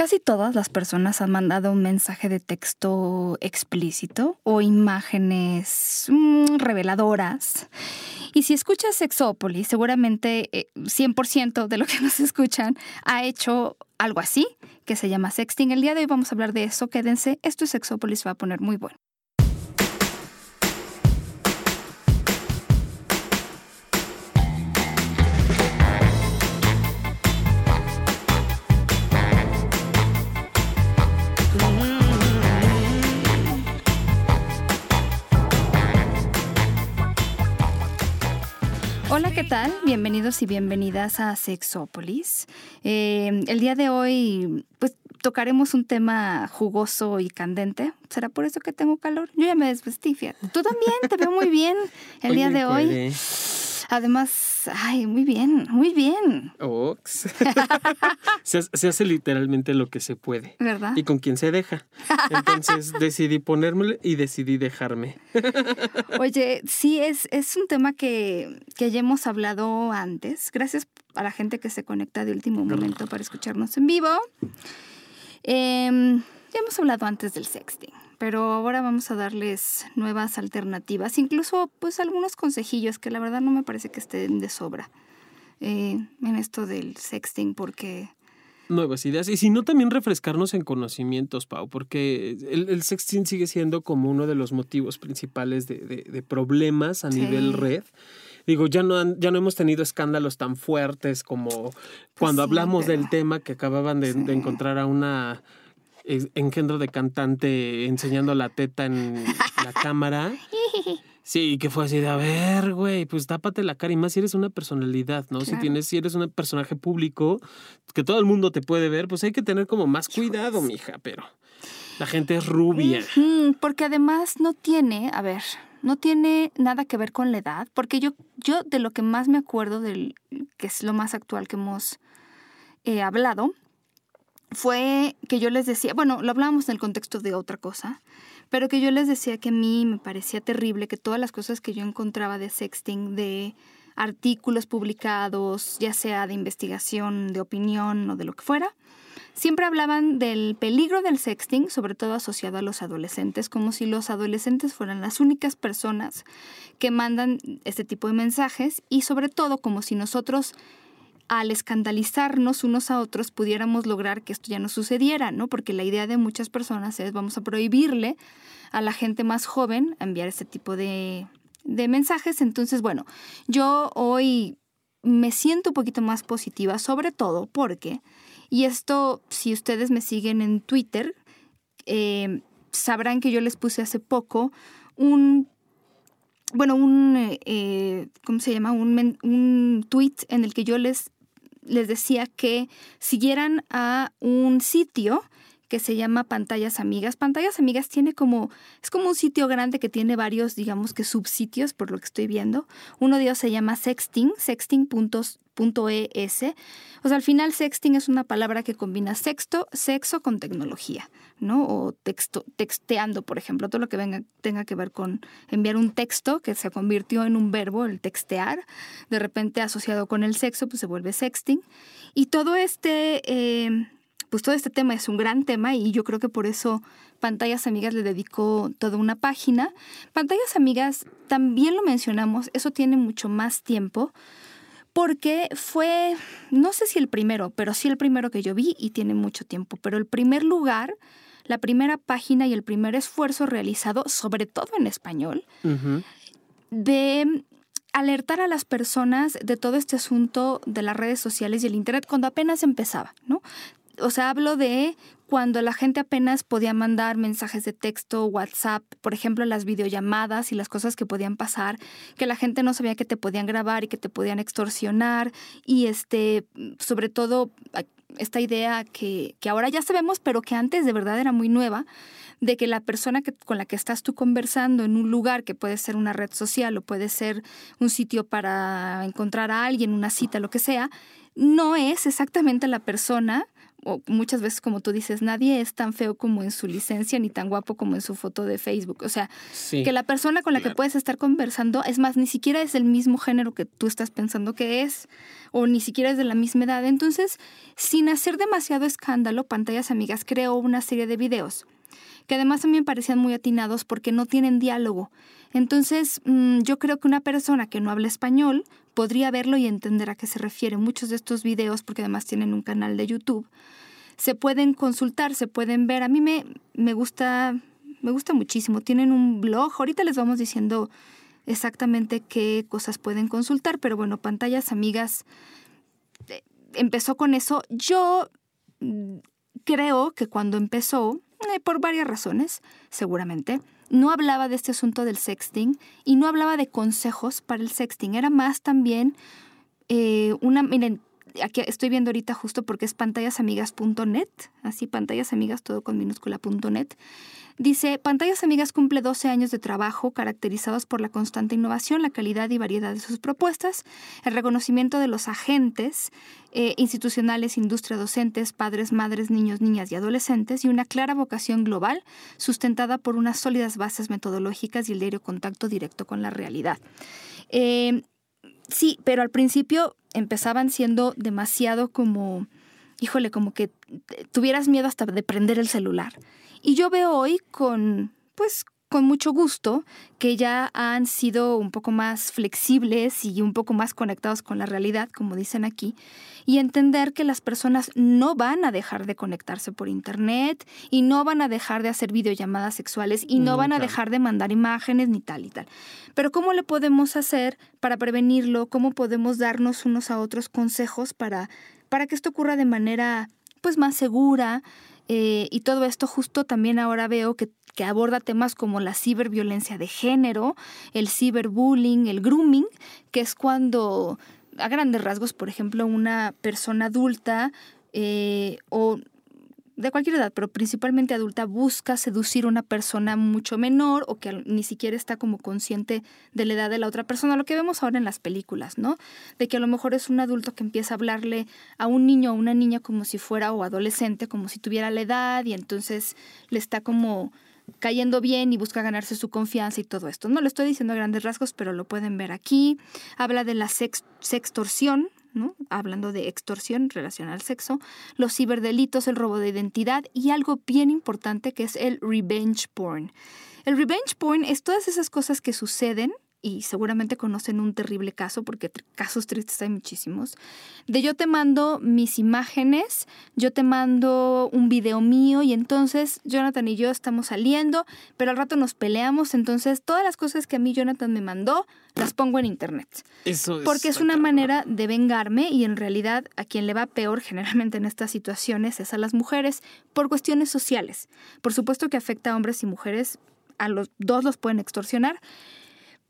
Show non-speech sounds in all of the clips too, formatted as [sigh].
Casi todas las personas han mandado un mensaje de texto explícito o imágenes mm, reveladoras. Y si escuchas Sexópolis, seguramente 100% eh, de lo que [laughs] nos escuchan ha hecho algo así, que se llama sexting. El día de hoy vamos a hablar de eso. Quédense, esto es Sexópolis, va a poner muy bueno. Bienvenidos y bienvenidas a Sexópolis. Eh, el día de hoy, pues tocaremos un tema jugoso y candente. ¿Será por eso que tengo calor? Yo ya me desvestí, fíjate. Tú también, te veo muy bien el día de hoy. Además, ay, muy bien, muy bien. Ox. [laughs] se, hace literalmente lo que se puede. ¿Verdad? Y con quien se deja. Entonces [laughs] decidí ponérmelo y decidí dejarme. [laughs] Oye, sí, es, es un tema que, que ya hemos hablado antes. Gracias a la gente que se conecta de último momento para escucharnos en vivo. Em, ya hemos hablado antes del sexting pero ahora vamos a darles nuevas alternativas, incluso pues algunos consejillos que la verdad no me parece que estén de sobra eh, en esto del sexting porque... Nuevas ideas. Y si no, también refrescarnos en conocimientos, Pau, porque el, sexting sigue siendo como uno de los motivos principales de, problemas a nivel red. Digo, ya no, ya no hemos tenido escándalos tan fuertes como pues cuando hablamos del tema que acababan de encontrar a una engendro de cantante enseñando la teta en la cámara. [laughs] Sí, que fue así de, a ver, güey, pues tápate la cara y más si eres una personalidad, ¿no? Si tienes, si eres un personaje público, que todo el mundo te puede ver, pues hay que tener como más cuidado, mija, pero la gente es rubia. porque además no tiene, a ver, no tiene nada que ver con la edad, porque yo, yo de lo que más me acuerdo, del, que es lo más actual que hemos eh, hablado, fue que yo les decía, bueno, lo hablábamos en el contexto de otra cosa, pero que yo les decía que a mí me parecía terrible que todas las cosas que yo encontraba de sexting, de artículos publicados, ya sea de investigación, de opinión o de lo que fuera, siempre hablaban del peligro del sexting, sobre todo asociado a los adolescentes, como si los adolescentes fueran las únicas personas que mandan este tipo de mensajes y sobre todo como si nosotros al escandalizarnos unos a otros pudiéramos lograr que esto ya no sucediera, ¿no? Porque la idea de muchas personas es vamos a prohibirle a la gente más joven enviar este tipo de, de mensajes. Entonces, bueno, yo hoy me siento un poquito más positiva, sobre todo porque, y esto si ustedes me siguen en Twitter, eh, sabrán que yo les puse hace poco un bueno, un, eh, ¿cómo se llama? Un, un tweet en el que yo les les decía que siguieran a un sitio que se llama Pantallas Amigas. Pantallas Amigas tiene como, es como un sitio grande que tiene varios, digamos que subsitios, por lo que estoy viendo. Uno de ellos se llama Sexting, sexting.es. O sea, al final sexting es una palabra que combina sexto, sexo con tecnología, ¿no? O texto, texteando, por ejemplo, todo lo que tenga que ver con enviar un texto que se convirtió en un verbo, el textear, de repente asociado con el sexo, pues se vuelve sexting. Y todo este... Eh, pues todo este tema es un gran tema y yo creo que por eso Pantallas Amigas le dedicó toda una página. Pantallas Amigas, también lo mencionamos, eso tiene mucho más tiempo porque fue, no sé si el primero, pero sí el primero que yo vi y tiene mucho tiempo, pero el primer lugar, la primera página y el primer esfuerzo realizado, sobre todo en español, de alertar a las personas de todo este asunto de las redes sociales y el Internet cuando apenas empezaba, ¿no? O sea, hablo de cuando la gente apenas podía mandar mensajes de texto, WhatsApp, por ejemplo, las videollamadas y las cosas que podían pasar, que la gente no sabía que te podían grabar y que te podían extorsionar y este, sobre todo esta idea que, que ahora ya sabemos, pero que antes de verdad era muy nueva, de que la persona que, con la que estás tú conversando en un lugar que puede ser una red social o puede ser un sitio para encontrar a alguien, una cita, lo que sea, no es exactamente la persona o muchas veces como tú dices, nadie es tan feo como en su licencia ni tan guapo como en su foto de Facebook. O sea, que la persona con la que puedes estar conversando, es más, ni siquiera es del mismo género que tú estás pensando que es, o ni siquiera es de la misma edad. Entonces, sin hacer demasiado escándalo, Pantallas Amigas creó una serie de videos que además también parecían muy atinados porque no tienen diálogo. Entonces, mm, yo creo que una persona que no habla español podría verlo y entender a qué se refiere. Muchos de estos videos, porque además tienen un canal de YouTube, se pueden consultar, se pueden ver. A mí me, me gusta, me gusta muchísimo. Tienen un blog. Ahorita les vamos diciendo exactamente qué cosas pueden consultar, pero bueno, pantallas amigas eh, empezó con eso. Yo mm, creo que cuando empezó, eh, por varias razones, seguramente. No hablaba de este asunto del sexting y no hablaba de consejos para el sexting. Era más también eh, una... Miren, aquí estoy viendo ahorita justo porque es pantayasamigas.net, así pantayasamigas todo con minúscula.net. Dice, Pantallas Amigas cumple 12 años de trabajo caracterizados por la constante innovación, la calidad y variedad de sus propuestas, el reconocimiento de los agentes eh, institucionales, industria, docentes, padres, madres, niños, niñas y adolescentes y una clara vocación global sustentada por unas sólidas bases metodológicas y el diario contacto directo con la realidad. Eh, sí, pero al principio empezaban siendo demasiado como, híjole, como que tuvieras miedo hasta de prender el celular. Y yo veo hoy con, pues, con mucho gusto que ya han sido un poco más flexibles y un poco más conectados con la realidad, como dicen aquí, y entender que las personas no van a dejar de conectarse por Internet y no van a dejar de hacer videollamadas sexuales y no van a dejar de mandar imágenes ni tal y tal. Pero ¿cómo le podemos hacer para prevenirlo? ¿Cómo podemos darnos unos a otros consejos para, para que esto ocurra de manera pues más segura, eh, y todo esto justo también ahora veo que, aborda temas como la ciberviolencia de género, el ciberbullying, el grooming, que es cuando a grandes rasgos, por ejemplo, una persona adulta eh, o de cualquier edad, pero principalmente adulta, busca seducir a una persona mucho menor o que ni siquiera está como consciente de la edad de la otra persona, lo que vemos ahora en las películas, ¿no? De que a lo mejor es un adulto que empieza a hablarle a un niño o una niña como si fuera o adolescente, como si tuviera la edad y entonces le está como cayendo bien y busca ganarse su confianza y todo esto. No lo estoy diciendo a grandes rasgos, pero lo pueden ver aquí. Habla de la sextorsión, hablando de extorsión relacionada al sexo, los ciberdelitos, el robo de identidad y algo bien importante que es el revenge porn. El revenge porn es todas esas cosas que suceden y seguramente conocen un terrible caso, porque casos tristes hay muchísimos, de yo te mando mis imágenes, yo te mando un video mío y entonces Jonathan y yo estamos saliendo, pero al rato nos peleamos, entonces todas las cosas que a mí Jonathan me mandó, las pongo en internet. Eso es porque es una manera de vengarme y en realidad a quien le va peor generalmente en estas situaciones es a las mujeres por cuestiones sociales. Por supuesto que afecta a hombres y mujeres, a los dos los pueden extorsionar,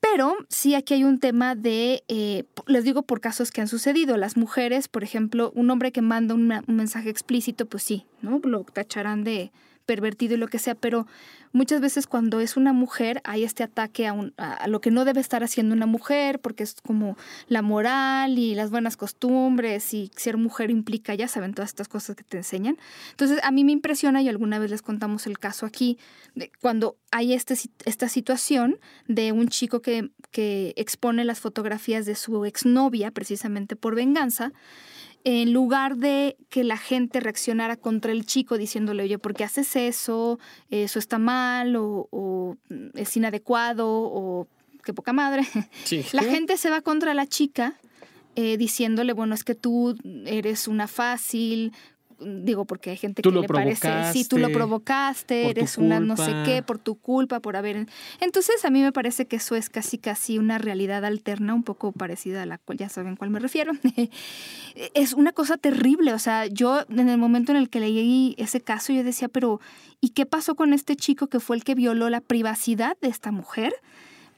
pero sí aquí hay un tema de, eh, les digo por casos que han sucedido, las mujeres, por ejemplo, un hombre que manda un mensaje explícito, pues sí, ¿no? Lo tacharán de, pervertido y lo que sea, pero muchas veces cuando es una mujer hay este ataque a, lo que no debe estar haciendo una mujer, porque es como la moral y las buenas costumbres y ser mujer implica, ya saben, todas estas cosas que te enseñan. Entonces a mí me impresiona y alguna vez les contamos el caso aquí, de cuando hay este, esta situación de un chico que, que expone las fotografías de su exnovia precisamente por venganza en lugar de que la gente reaccionara contra el chico diciéndole, oye, ¿por qué haces eso? Eso está mal o, es inadecuado o qué poca madre. [laughs] La gente se va contra la chica eh, diciéndole, bueno, es que tú eres una fácil, digo, porque hay gente que le parece, sí, tú lo provocaste, eres una no sé qué, por tu culpa, por haber... Entonces a mí me parece que eso es casi casi una realidad alterna, un poco parecida a la cual ya saben cuál me refiero. [laughs] es una cosa terrible, o sea, yo en el momento en el que leí ese caso, yo decía, pero ¿y qué pasó con este chico que fue el que violó la privacidad de esta mujer?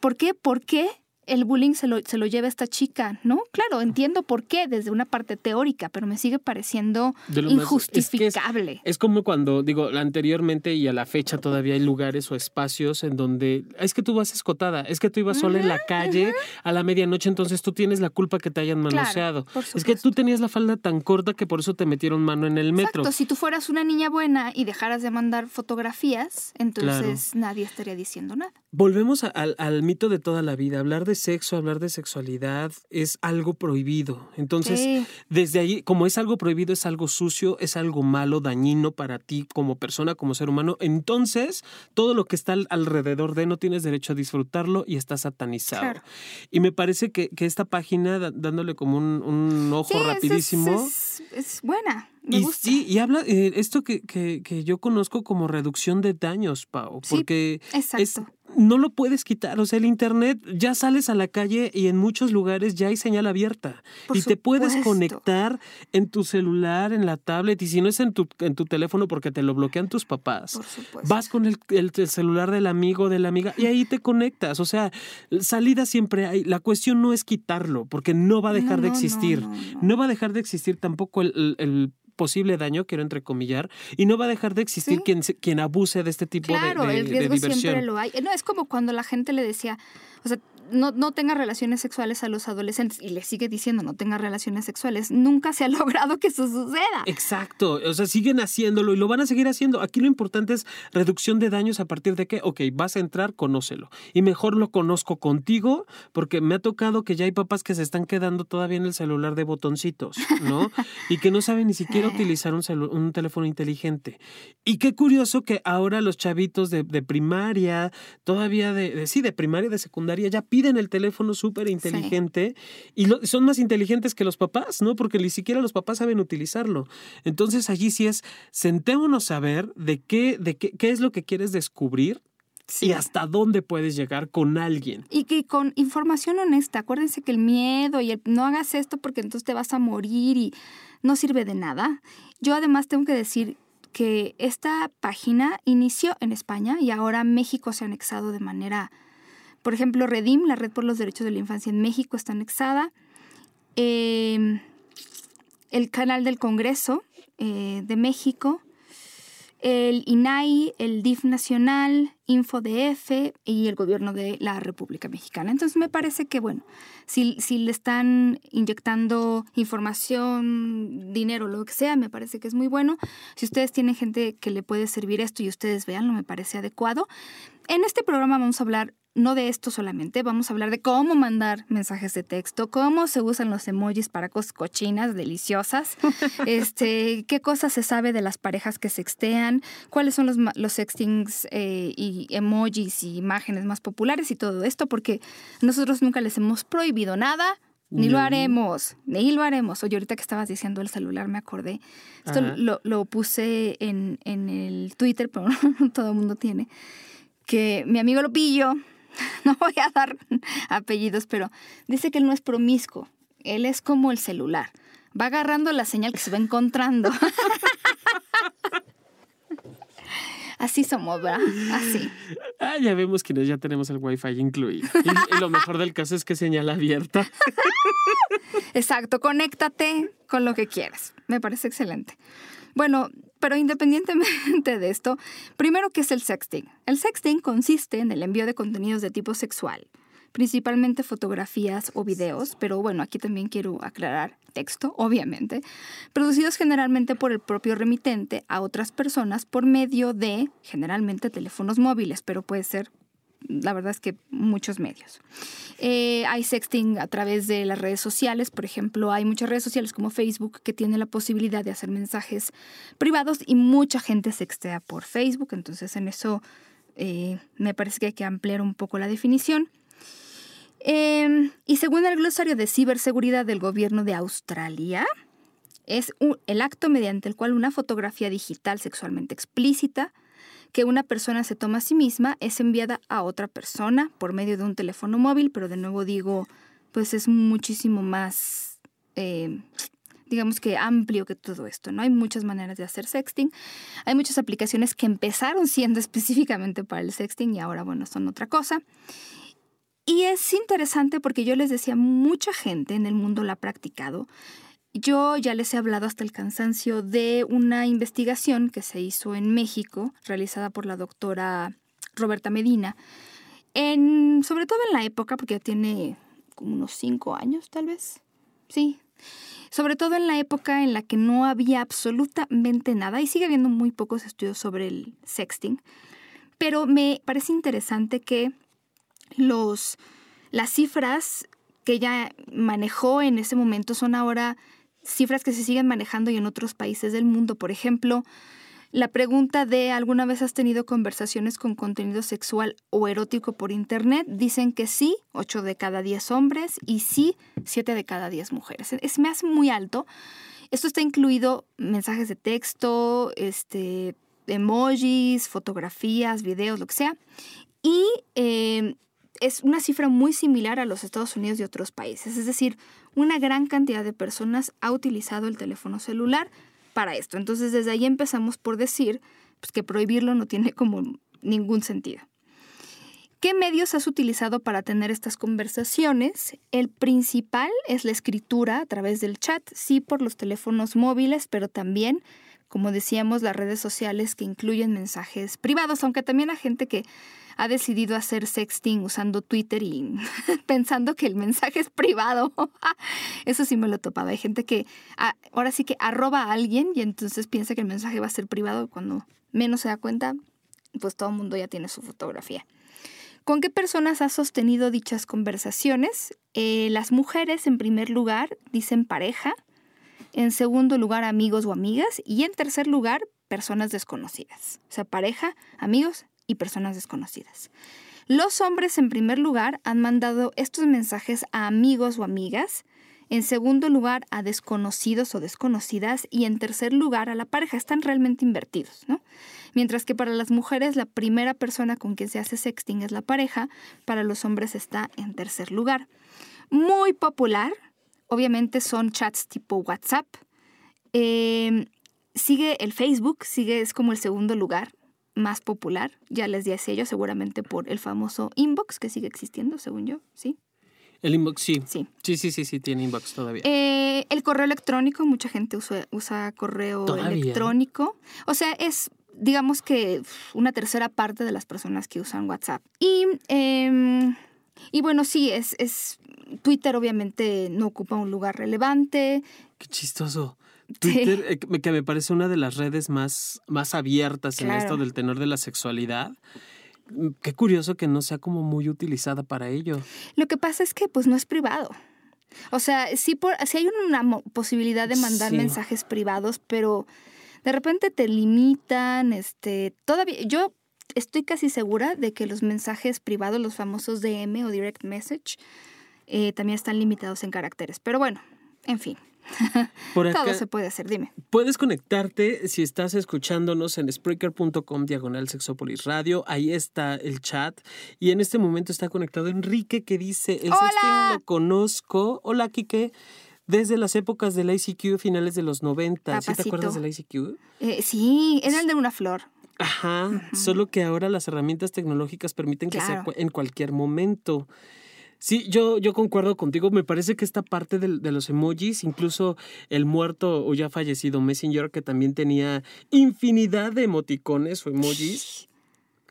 ¿Por qué? ¿Por qué el bullying se lo, se lo lleva esta chica, ¿no? Claro, entiendo por qué desde una parte teórica, pero me sigue pareciendo injustificable. es, como cuando, digo, anteriormente y a la fecha todavía hay lugares o espacios en donde es que tú vas escotada, es que tú ibas sola en la calle a la medianoche, entonces tú tienes la culpa que te hayan manoseado. es que tú tenías la falda tan corta que por eso te metieron mano en el metro. Exacto, si tú fueras una niña buena y dejaras de mandar fotografías, entonces nadie estaría diciendo nada. Volvemos al, al mito de toda la vida, hablar de sexo, hablar de sexualidad es algo prohibido. Entonces, desde ahí, como es algo prohibido, es algo sucio, es algo malo, dañino para ti como persona, como ser humano, entonces todo lo que está alrededor de no tienes derecho a disfrutarlo y está satanizado. Y me parece que, esta página, dándole como un, ojo rapidísimo. Es, buena. y sí, y habla eh, esto que, que, yo conozco como reducción de daños, Pau, porque es, no lo puedes quitar. O sea, el Internet ya sales a la calle y en muchos lugares ya hay señal abierta. y te puedes conectar en tu celular, en la tablet, y si no es en tu, en tu teléfono porque te lo bloquean tus papás, vas con el, celular del amigo, de la amiga, y ahí te conectas. O sea, salida siempre hay. La cuestión no es quitarlo, porque no va a dejar de existir. No, va a dejar de existir tampoco el posible daño, quiero entrecomillar, y no va a dejar de existir quien, quien abuse de este tipo de, de, Claro, el riesgo siempre lo hay. No, es como cuando la gente le decía, o sea, no, no tenga relaciones sexuales a los adolescentes y le sigue diciendo no tenga relaciones sexuales, nunca se ha [laughs] logrado que eso suceda. Exacto, o sea, siguen haciéndolo y lo van a seguir haciendo. Aquí lo importante es reducción de daños a partir de que, ok, vas a entrar, conócelo. Y mejor lo conozco contigo porque me ha tocado que ya hay papás que se están quedando todavía en el celular de botoncitos, ¿no? [laughs] y que no saben ni siquiera utilizar un, un teléfono inteligente. Y qué curioso que ahora los chavitos de, primaria, todavía de, de, sí, de primaria, de secundaria, ya piden el teléfono súper inteligente y son más inteligentes que los papás, ¿no? Porque ni siquiera los papás saben utilizarlo. Entonces allí sí es, sentémonos a ver de qué, de qué, qué es lo que quieres descubrir y hasta dónde puedes llegar con alguien. Y que con información honesta, acuérdense que el miedo y el no hagas esto porque entonces te vas a morir y no sirve de nada. Yo además tengo que decir que esta página inició en España y ahora México se ha anexado de manera por ejemplo, Redim, la Red por los Derechos de la Infancia en México, está anexada. Em, el canal del Congreso eh, de México, el INAI, el DIF Nacional, InfoDF y el gobierno de la República Mexicana. Entonces me parece que, bueno, si, si le están inyectando información, dinero, lo que sea, me parece que es muy bueno. Si ustedes tienen gente que le puede servir esto y ustedes veanlo, me parece adecuado. En este programa vamos a hablar no de esto solamente, vamos a hablar de cómo mandar mensajes de texto, cómo se usan los emojis para cosas cochinas, deliciosas, [laughs] este, qué cosas se sabe de las parejas que sextean, cuáles son los, los sextings eh, y emojis y imágenes más populares y todo esto, porque nosotros nunca les hemos prohibido nada, ni lo haremos, ni lo haremos. Oye, ahorita que estabas diciendo el celular, me acordé. Esto lo, lo, puse en, en el Twitter, pero [laughs] todo el mundo tiene. Que mi amigo Lopillo, [laughs] no voy a dar apellidos, pero dice que él no es promiscuo. Él es como el celular. Va agarrando la señal que se va encontrando. [laughs] Así somos, ¿verdad? Así. Ah, ya vemos que ya tenemos el wifi incluido. Y, lo mejor del caso es que señal abierta. [laughs] Exacto, conéctate con lo que quieras. Me parece excelente. Bueno, pero independientemente [laughs] de esto, primero, ¿qué es el sexting? El sexting consiste en el envío de contenidos de tipo sexual, principalmente fotografías o videos, pero bueno, aquí también quiero aclarar texto, obviamente, producidos generalmente por el propio remitente a otras personas por medio de, generalmente, teléfonos móviles, pero puede ser la verdad es que muchos medios. Eh, hay sexting a través de las redes sociales, por ejemplo, hay muchas redes sociales como Facebook que tienen la posibilidad de hacer mensajes privados y mucha gente sextea por Facebook, entonces en eso eh, me parece que hay que ampliar un poco la definición. Em, y según el glosario de ciberseguridad del gobierno de Australia, es el acto mediante el cual una fotografía digital sexualmente explícita que una persona se toma a sí misma es enviada a otra persona por medio de un teléfono móvil, pero de nuevo digo, pues es muchísimo más, eh, digamos que amplio que todo esto, ¿no? Hay muchas maneras de hacer sexting, hay muchas aplicaciones que empezaron siendo [laughs] específicamente para el sexting y ahora, bueno, son otra cosa. Y es interesante porque yo les decía, mucha gente en el mundo la ha practicado. Yo ya les he hablado hasta el cansancio de una investigación que se hizo en México, realizada por la doctora Roberta Medina, sobre todo en la época, porque ya tiene como unos cinco años tal vez, sí, sobre todo en la época en la que no había absolutamente nada y sigue habiendo muy pocos estudios sobre el sexting, pero me parece interesante que los, las cifras que ella manejó en ese momento son ahora cifras que se siguen manejando y en otros países del mundo. Por ejemplo, la pregunta de ¿alguna vez has tenido conversaciones con contenido sexual o erótico por Internet? Dicen que sí, 8 de cada 10 hombres y sí, 7 de cada 10 mujeres. Es, me hace muy alto. Esto está incluido mensajes de texto, este, emojis, fotografías, videos, lo que sea. Y eh, es una cifra muy similar a los Estados Unidos y otros países. Es decir, una gran cantidad de personas ha utilizado el teléfono celular para esto. Entonces, desde ahí empezamos por decir pues, que prohibirlo no tiene como ningún sentido. ¿Qué medios has utilizado para tener estas conversaciones? El principal es la escritura a través del chat, sí por los teléfonos móviles, pero también, como decíamos, las redes sociales que incluyen mensajes privados, aunque también hay gente que ha decidido hacer sexting usando Twitter y [laughs] pensando que el mensaje es privado. [laughs] Eso sí me lo he topado. Hay gente que ah, ahora sí que arroba a alguien y entonces piensa que el mensaje va a ser privado cuando menos se da cuenta, pues todo el mundo ya tiene su fotografía. ¿Con qué personas has sostenido dichas conversaciones? Eh, las mujeres, en primer lugar, dicen pareja. En segundo lugar, amigos o amigas. Y en tercer lugar, personas desconocidas. O sea, pareja, amigos y personas desconocidas. Los hombres, en primer lugar, han mandado estos mensajes a amigos o amigas, en segundo lugar a desconocidos o desconocidas y en tercer lugar a la pareja. Están realmente invertidos, ¿no? Mientras que para las mujeres la primera persona con quien se hace sexting es la pareja, para los hombres está en tercer lugar. Muy popular, obviamente son chats tipo WhatsApp. Eh, sigue el Facebook, sigue, es como el segundo lugar más popular. Ya les di ese ello, seguramente por el famoso inbox que sigue existiendo, según yo, ¿sí? El inbox, sí. Sí. Sí, sí, sí, sí, tiene inbox todavía. Eh, el correo electrónico, mucha gente usa, usa correo electrónico. O sea, es, digamos que una tercera parte de las personas que usan WhatsApp. Y, em, y bueno, sí, es, es, Twitter obviamente no ocupa un lugar relevante. Qué chistoso. Twitter, eh, que me parece una de las redes más, más abiertas en esto del tenor de la sexualidad. Mm, qué curioso que no sea como muy utilizada para ello. Lo que pasa es que pues no es privado. O sea, sí, por, hay una posibilidad de mandar mensajes privados, pero de repente te limitan, este, todavía, yo estoy casi segura de que los mensajes privados, los famosos DM o direct message, eh, también están limitados en caracteres. Pero bueno, en fin. [laughs] Todo se puede hacer, dime. Puedes conectarte si estás escuchándonos en Spreaker.com diagonal Sexopolis Radio. Ahí está el chat. Y en este momento está conectado Enrique que dice: El sexting lo conozco. Hola, Kike. Desde las épocas del ICQ, finales de los 90. ¿Sí te acuerdas del ICQ? Eh, sí, era el de una flor. Ajá, solo que ahora las herramientas tecnológicas permiten que sea en cualquier momento. Sí, yo, yo concuerdo contigo. Me parece que esta parte de, de, los emojis, incluso el muerto o ya fallecido Messenger, que también tenía infinidad de emoticones o emojis.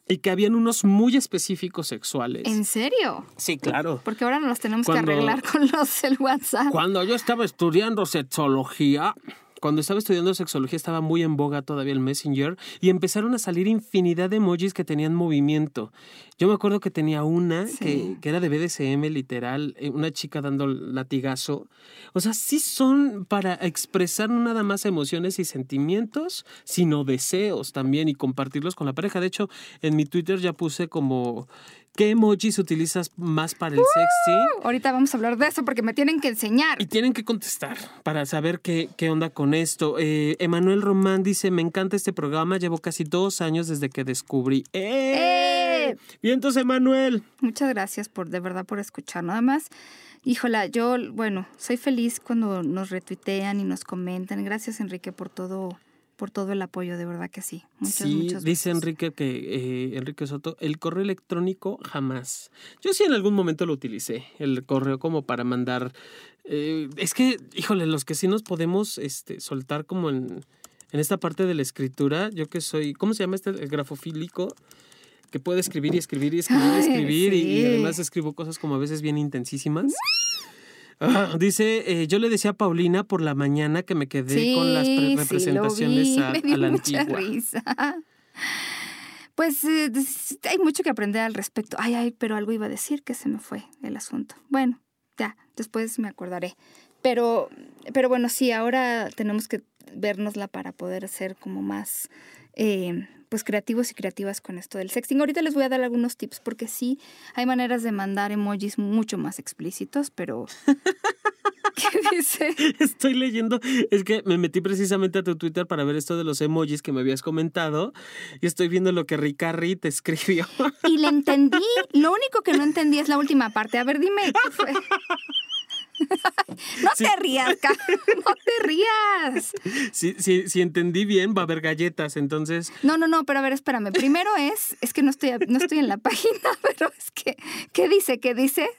Y que habían unos muy específicos sexuales. ¿En serio? Sí, claro. Porque ahora nos los tenemos que arreglar con los del WhatsApp. Cuando yo estaba estudiando sexología, cuando estaba estudiando sexología estaba muy en boga todavía el Messenger y empezaron a salir infinidad de emojis que tenían movimiento. Yo me acuerdo que tenía una que, que, era de BDSM, literal, eh, una chica dando latigazo. O sea, sí son para expresar no nada más emociones y sentimientos, sino deseos también y compartirlos con la pareja. De hecho, en mi Twitter ya puse como ¿Qué emojis utilizas más para el sexy? Ahorita vamos a hablar de eso porque me tienen que enseñar. Y tienen que contestar para saber qué, qué onda con esto. Eh, Emanuel Román dice, me encanta este programa, llevo casi dos años desde que descubrí. ¡Eh! ¡Eh! Vientos, Emanuel. Muchas gracias por, de verdad, por escuchar. Nada más, híjola, yo, bueno, soy feliz cuando nos retuitean y nos comentan. Gracias, Enrique, por todo por todo el apoyo, de verdad que sí. Muchas, sí, muchas dice. Enrique que eh, Enrique Soto, el correo electrónico jamás. Yo sí en algún momento lo utilicé, el correo como para mandar. eh, es que, híjole, los que sí nos podemos este, soltar como en, en esta parte de la escritura, yo que soy, ¿cómo se llama este? El grafofílico, que puede escribir y escribir y escribir y Ay, escribir y, y además escribo cosas como a veces bien intensísimas. Dice, eh, yo le decía a Paulina por la mañana que me quedé con las pre- Sí, sí, lo representaciones vi, a, [laughs] me dio a la mucha antigua. risa. Pues eh, hay mucho que aprender al respecto. Ay, ay, pero algo iba a decir que se me fue el asunto. Bueno, ya, después me acordaré. Pero, pero bueno, sí, ahora tenemos que vernosla para poder ser como más eh, pues creativos y creativas con esto del sexting. Ahorita les voy a dar algunos tips porque sí hay maneras de mandar emojis mucho más explícitos, pero [laughs] ¿qué dice? Estoy leyendo, es que me metí precisamente a tu Twitter para ver esto de los emojis que me habías comentado y estoy viendo lo que Ricarri te escribió. Y le entendí. [laughs] Lo único que no entendí es la última parte. A ver, dime qué fue. [laughs] No Sí. te rías, [laughs] no te rías. Si, si, si entendí bien, va a haber galletas, entonces No, no, no, pero a ver, espérame. Primero es, es que no estoy, no estoy en la [laughs] página, pero es que, ¿qué dice? ¿Qué dice?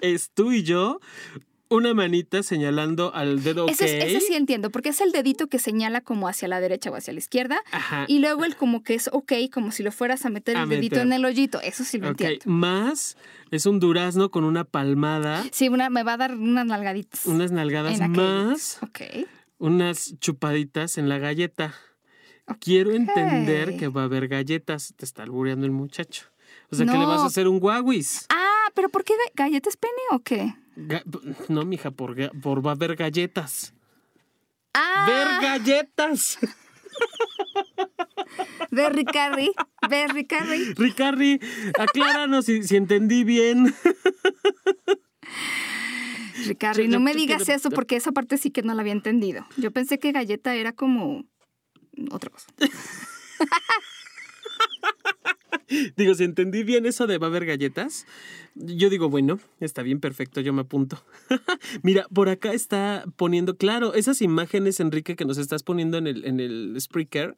es tú y yo, una manita señalando al dedo. Ese, es- ese sí entiendo, porque es el dedito que señala como hacia la derecha o hacia la izquierda. Ajá. Y luego el como que es ok, como si lo fueras a meter A el dedito meter. en el hoyito. Eso sí lo Ok, entiendo. más es un durazno con una palmada, Sí, una, me va a dar unas nalgaditas. unas nalgadas más Ok. unas chupaditas en la galleta. Quiero entender que va a haber galletas. Te está albureando el muchacho. O sea, que le vas a hacer un guaguis. Ah, pero ¿por qué ga- galletas pene o qué? No, mija, por, por va a haber galletas. Ah, ¡Ver galletas! [laughs] Berry Carry, Berry Carry. Ricardi, acláranos si, si entendí bien. [laughs] Ricardi, Yo- no me digas eso porque esa parte sí que no la había entendido. Yo pensé que galleta era como otra cosa. [laughs] Digo, si entendí bien eso de va a haber galletas, yo digo, bueno, está bien, perfecto, yo me apunto. [laughs] Mira, por acá está poniendo, claro, esas imágenes, Enrique, que nos estás poniendo en el, en el Spreaker,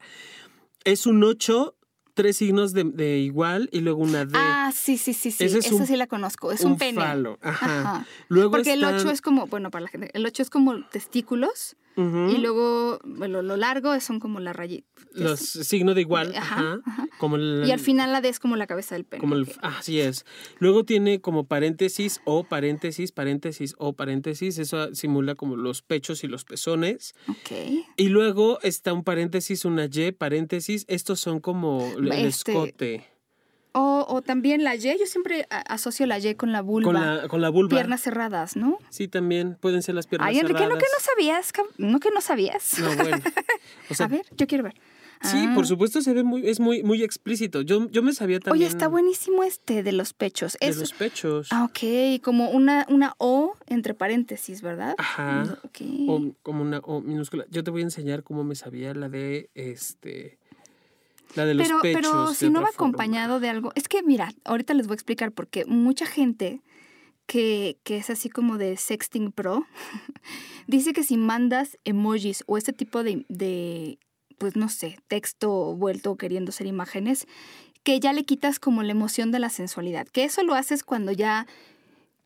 es un 8, tres signos de, de igual y luego una D. Ah, sí, sí, sí, sí. Ese es Esa un- sí la conozco. Es un, pene. falo. Ajá. Ajá. Luego Porque el están- 8 es como, bueno, para la gente, el 8 es como testículos Y luego bueno, lo largo son como la rayita. los signos de igual, Ajá, como el, Y al final la D es como la cabeza del pene. como el, así es. Luego tiene como paréntesis o paréntesis, paréntesis o paréntesis. Eso simula como los pechos y los pezones. Ok. Y luego está un paréntesis, una Y, paréntesis. Estos son como el Este, escote. O, o también la Y, yo siempre asocio la Y con la vulva. Con la, con la vulva. Piernas cerradas, ¿no? Sí, también pueden ser las piernas Ay, Enrique, ¿no cerradas. que no sabías? ¿No que no sabías? No, bueno. O sea, [laughs] a ver, yo quiero ver. sí, Ah. por supuesto se ve muy, es muy, muy explícito. Yo, yo me sabía también Oye, está buenísimo este de los pechos. de los pechos. Ah, ok, como una, una O entre paréntesis, ¿verdad? Ajá. Ok. O como una O minúscula. Yo te voy a enseñar cómo me sabía la de este. La de los pero, pechos. pero si no va forma. acompañado de algo. Es que, mira, ahorita les voy a explicar porque mucha gente que, que es así como de Sexting Pro [laughs] dice que si mandas emojis o este tipo de, de, pues no sé, texto vuelto queriendo ser imágenes, que ya le quitas como la emoción de la sensualidad. Que eso lo haces cuando ya,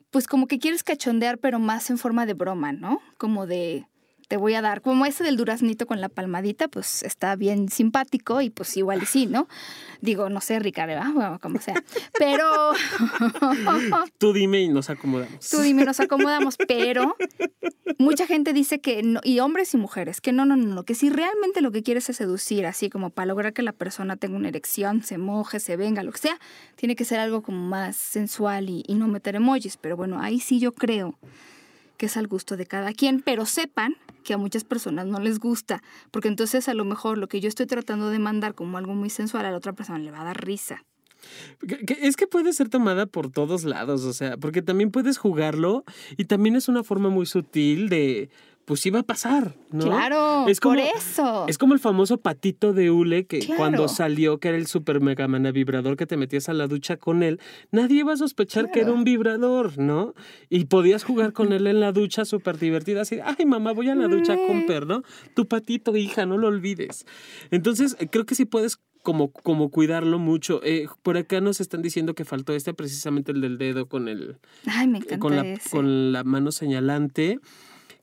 pues como que quieres cachondear, pero más en forma de broma, ¿no? Como de te voy a dar, como ese del duraznito con la palmadita, pues está bien simpático y pues igual y sí, ¿no? Digo, no sé, Ricardo. Bueno, como sea. Pero [laughs] Tú dime y nos acomodamos. tú dime, nos acomodamos, pero mucha gente dice que, no, y hombres y mujeres, que no, no, no, no, que si realmente lo que quieres es seducir, así como para lograr que la persona tenga una erección, se moje, se venga, lo que sea, tiene que ser algo como más sensual y, y no meter emojis. Pero bueno, ahí sí yo creo que es al gusto de cada quien, pero sepan que a muchas personas no les gusta, porque entonces a lo mejor lo que yo estoy tratando de mandar como algo muy sensual a la otra persona le va a dar risa. Es que puede ser tomada por todos lados, o sea, porque también puedes jugarlo y también es una forma muy sutil de, pues iba a pasar, ¿no? Claro, es como, por eso. Es como el famoso patito de hule que Claro. cuando salió, que era el super mega mana vibrador que te metías a la ducha con él, nadie iba a sospechar que era un vibrador, ¿no? Y podías jugar con él en la ducha súper divertida, así, ay mamá, voy a la ducha con Per, ¿no? Tu patito, hija, no lo olvides. Entonces, eh, creo que sí puedes como, como cuidarlo mucho. Eh, por acá nos están diciendo que faltó este, precisamente el del dedo con el, Ay, me encanta con la, ese. con la mano señalante.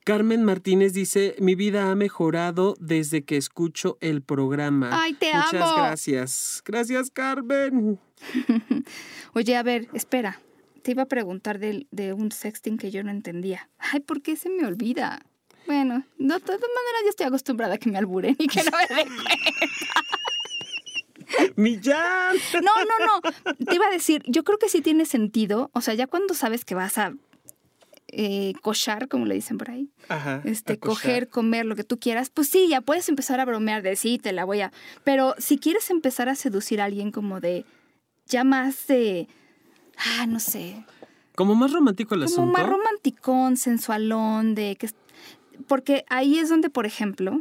Carmen Martínez dice, mi vida ha mejorado desde que escucho el programa. Ay, te Muchas amo. gracias. Gracias, Carmen. [laughs] Oye, a ver, espera. Te iba a preguntar de, de un sexting que yo no entendía. Ay, ¿por qué se me olvida? Bueno, no, de todas maneras yo estoy acostumbrada a que me alburen y que no me den [laughs] Millán. No, no, no. Te iba a decir, yo creo que sí tiene sentido. O sea, ya cuando sabes que vas a eh, cochar, como le dicen por ahí, Ajá. este, coger, comer, lo que tú quieras, pues sí, ya puedes empezar a bromear de sí, te la voy a. Pero si quieres empezar a seducir a alguien como de ya más de. Ah, no sé. Como más romántico el Como asunto. más romanticón, sensualón, de que. Porque ahí es donde, por ejemplo,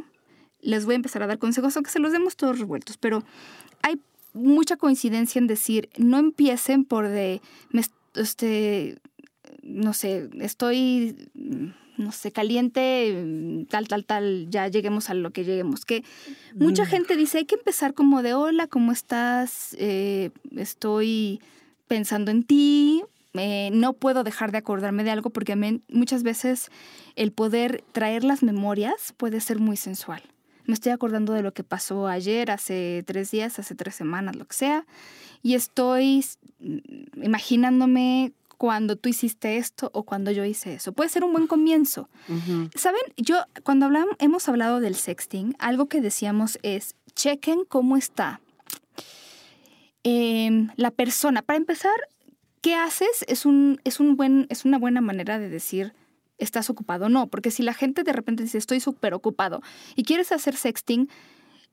les voy a empezar a dar consejos, aunque se los demos todos revueltos, pero hay mucha coincidencia en decir, no empiecen por de, me, este, no sé, estoy, mm, no sé, caliente, mm, tal, tal, tal, ya lleguemos a lo que lleguemos. Que mucha gente dice, hay que empezar como de, hola, ¿cómo estás? Eh, estoy pensando en ti, eh, no puedo dejar de acordarme de algo porque me- muchas veces el poder traer las memorias puede ser muy sensual. Me estoy acordando de lo que pasó ayer, hace tres días, hace tres semanas, lo que sea, y estoy mm, imaginándome cuando tú hiciste esto o cuando yo hice eso. Puede ser un buen comienzo. Saben, yo cuando hablamos, hemos hablado del sexting, algo que decíamos es, chequen cómo está em, la persona. Para empezar, ¿qué haces? Es, un, es, un buen, es una buena manera de decir, ¿estás ocupado o no? Porque si la gente de repente dice, estoy súper ocupado y quieres hacer sexting,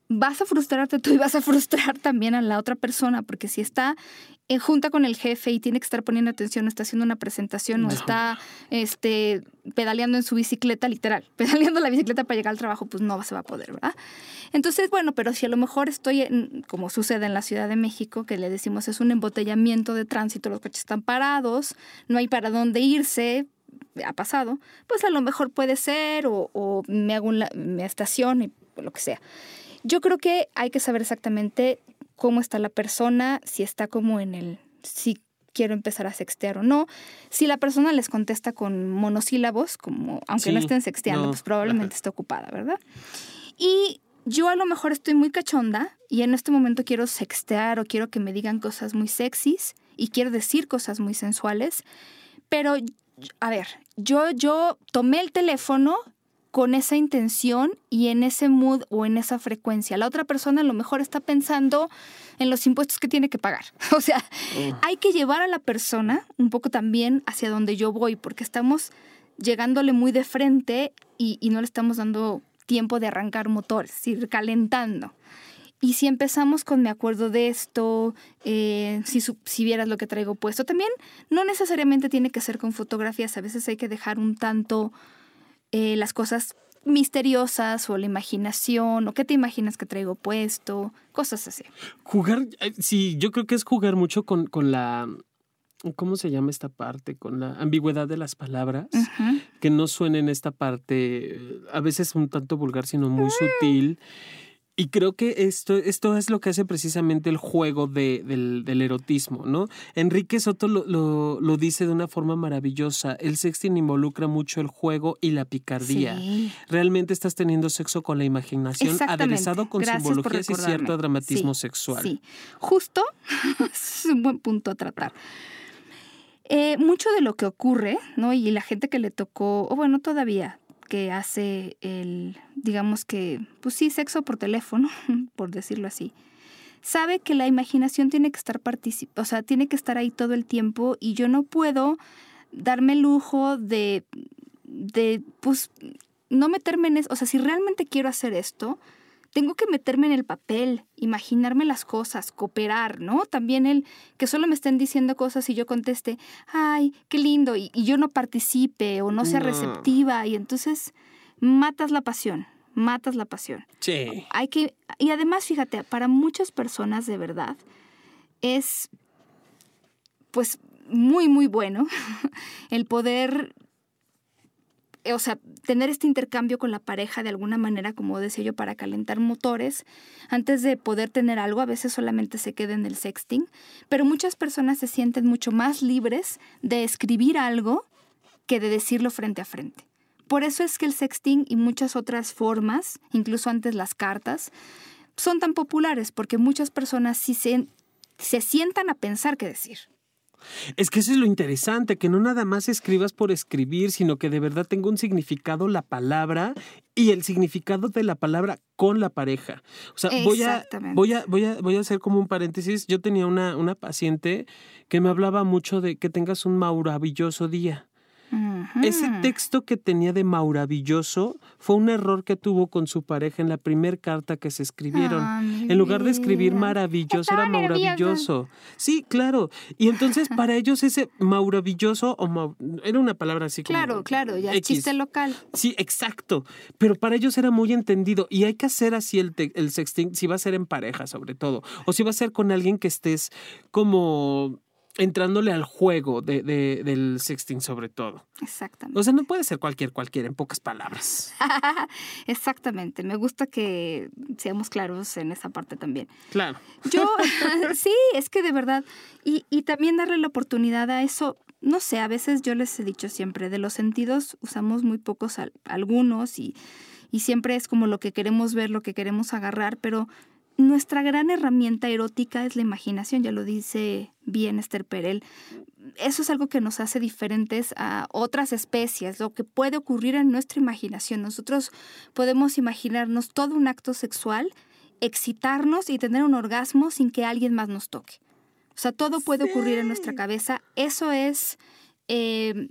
vas a frustrarte tú y vas a frustrar también a la otra persona, porque si está en junta con el jefe y tiene que estar poniendo atención, está haciendo una presentación o No. está este, pedaleando en su bicicleta, literal, [laughs] pedaleando la bicicleta para llegar al trabajo, pues no se va a poder, ¿verdad? Entonces, bueno, pero si a lo mejor estoy, en- como sucede en la Ciudad de México, que le decimos es un embotellamiento de tránsito, los coches están parados, no hay para dónde irse, ha pasado, pues a lo mejor puede ser, o, o me hago una, me estaciono y lo que sea. Yo creo que hay que saber exactamente cómo está la persona, si está como en el, si quiero empezar a sextear o no. Si la persona les contesta con monosílabos, como aunque no estén sexteando, no, pues probablemente ajá. esté ocupada, ¿verdad? Y yo a lo mejor estoy muy cachonda y en este momento quiero sextear o quiero que me digan cosas muy sexys y quiero decir cosas muy sensuales, pero a ver, yo yo tomé el teléfono con esa intención y en ese mood o en esa frecuencia. La otra persona a lo mejor está pensando en los impuestos que tiene que pagar. [laughs] O sea, hay que llevar a la persona un poco también hacia donde yo voy, porque estamos llegándole muy de frente y, y no le estamos dando tiempo de arrancar motores, ir calentando. Y si empezamos con me acuerdo de esto, eh, si, si vieras lo que traigo puesto, también no necesariamente tiene que ser con fotografías, a veces hay que dejar un tanto eh, las cosas misteriosas o la imaginación o qué te imaginas que traigo puesto, cosas así. Jugar, eh, sí, yo creo que es jugar mucho con, con la, ¿cómo se llama esta parte? Con la ambigüedad de las palabras, que no suenen esta parte, eh, a veces un tanto vulgar, sino muy sutil. Y creo que esto, esto es lo que hace precisamente el juego de- del, del erotismo, ¿no? Enrique Soto lo, lo- lo dice de una forma maravillosa. El sexting involucra mucho el juego y la picardía. Sí. Realmente estás teniendo sexo con la imaginación, aderezado con Gracias y cierto dramatismo Sí, sexual. Sí, justo [laughs] es un buen punto a tratar. Eh, mucho de lo que ocurre, ¿no? Y la gente que le tocó, o bueno, todavía que hace el, digamos que, pues sí, sexo por teléfono, [laughs] por decirlo así, sabe que la imaginación tiene que estar partici- o sea, tiene que estar ahí todo el tiempo y yo no puedo darme el lujo de, de, pues, no meterme en eso. O sea, si realmente quiero hacer esto, tengo que meterme en el papel, imaginarme las cosas, cooperar, ¿no? También el que solo me estén diciendo cosas y yo conteste, ay, qué lindo, y, y yo no participe o no sea No. receptiva, y entonces matas la pasión, matas la pasión. Sí. Hay que, y además, fíjate, para muchas personas de verdad es pues muy, muy bueno [laughs] el poder o sea, tener este intercambio con la pareja de alguna manera, como decía yo, para calentar motores, antes de poder tener algo, a veces solamente se queda en el sexting, pero muchas personas se sienten mucho más libres de escribir algo que de decirlo frente a frente. Por eso es que el sexting y muchas otras formas, incluso antes las cartas, son tan populares, porque muchas personas sí se, se sientan a pensar qué decir. Es que eso es lo interesante, que no nada más escribas por escribir, sino que de verdad tenga un significado la palabra y el significado de la palabra con la pareja. O sea, voy a, voy a, voy a, voy a hacer como un paréntesis. Yo tenía una, una paciente que me hablaba mucho de que tengas un maravilloso día. Ese texto que tenía de maravilloso fue un error que tuvo con su pareja en la primera carta que se escribieron. Ah, en lugar de escribir maravilloso, era maravilloso. Sí, claro. Y entonces [laughs] para ellos ese maravilloso o era una palabra así como. Claro, claro, ya chiste local. Sí, exacto. Pero para ellos era muy entendido. Y hay que hacer así el, el sexting, si va a ser en pareja, sobre todo. O si va a ser con alguien que estés como entrándole al juego de, del sexting sobre todo. Exactamente. O sea, no puede ser cualquier cualquiera, en pocas palabras. [laughs] Exactamente. Me gusta que seamos claros en esa parte también. Claro. Yo, [laughs] sí, es que de verdad, y, y también darle la oportunidad a eso, no sé, a veces yo les he dicho siempre, de los sentidos usamos muy pocos algunos y, y siempre es como lo que queremos ver, lo que queremos agarrar, pero nuestra gran herramienta erótica es la imaginación, ya lo dice bien Esther Perel. Eso es algo que nos hace diferentes a otras especies, lo que puede ocurrir en nuestra imaginación. Nosotros podemos imaginarnos todo un acto sexual, excitarnos y tener un orgasmo sin que alguien más nos toque. O sea, todo puede ocurrir en nuestra cabeza. Eso es eh,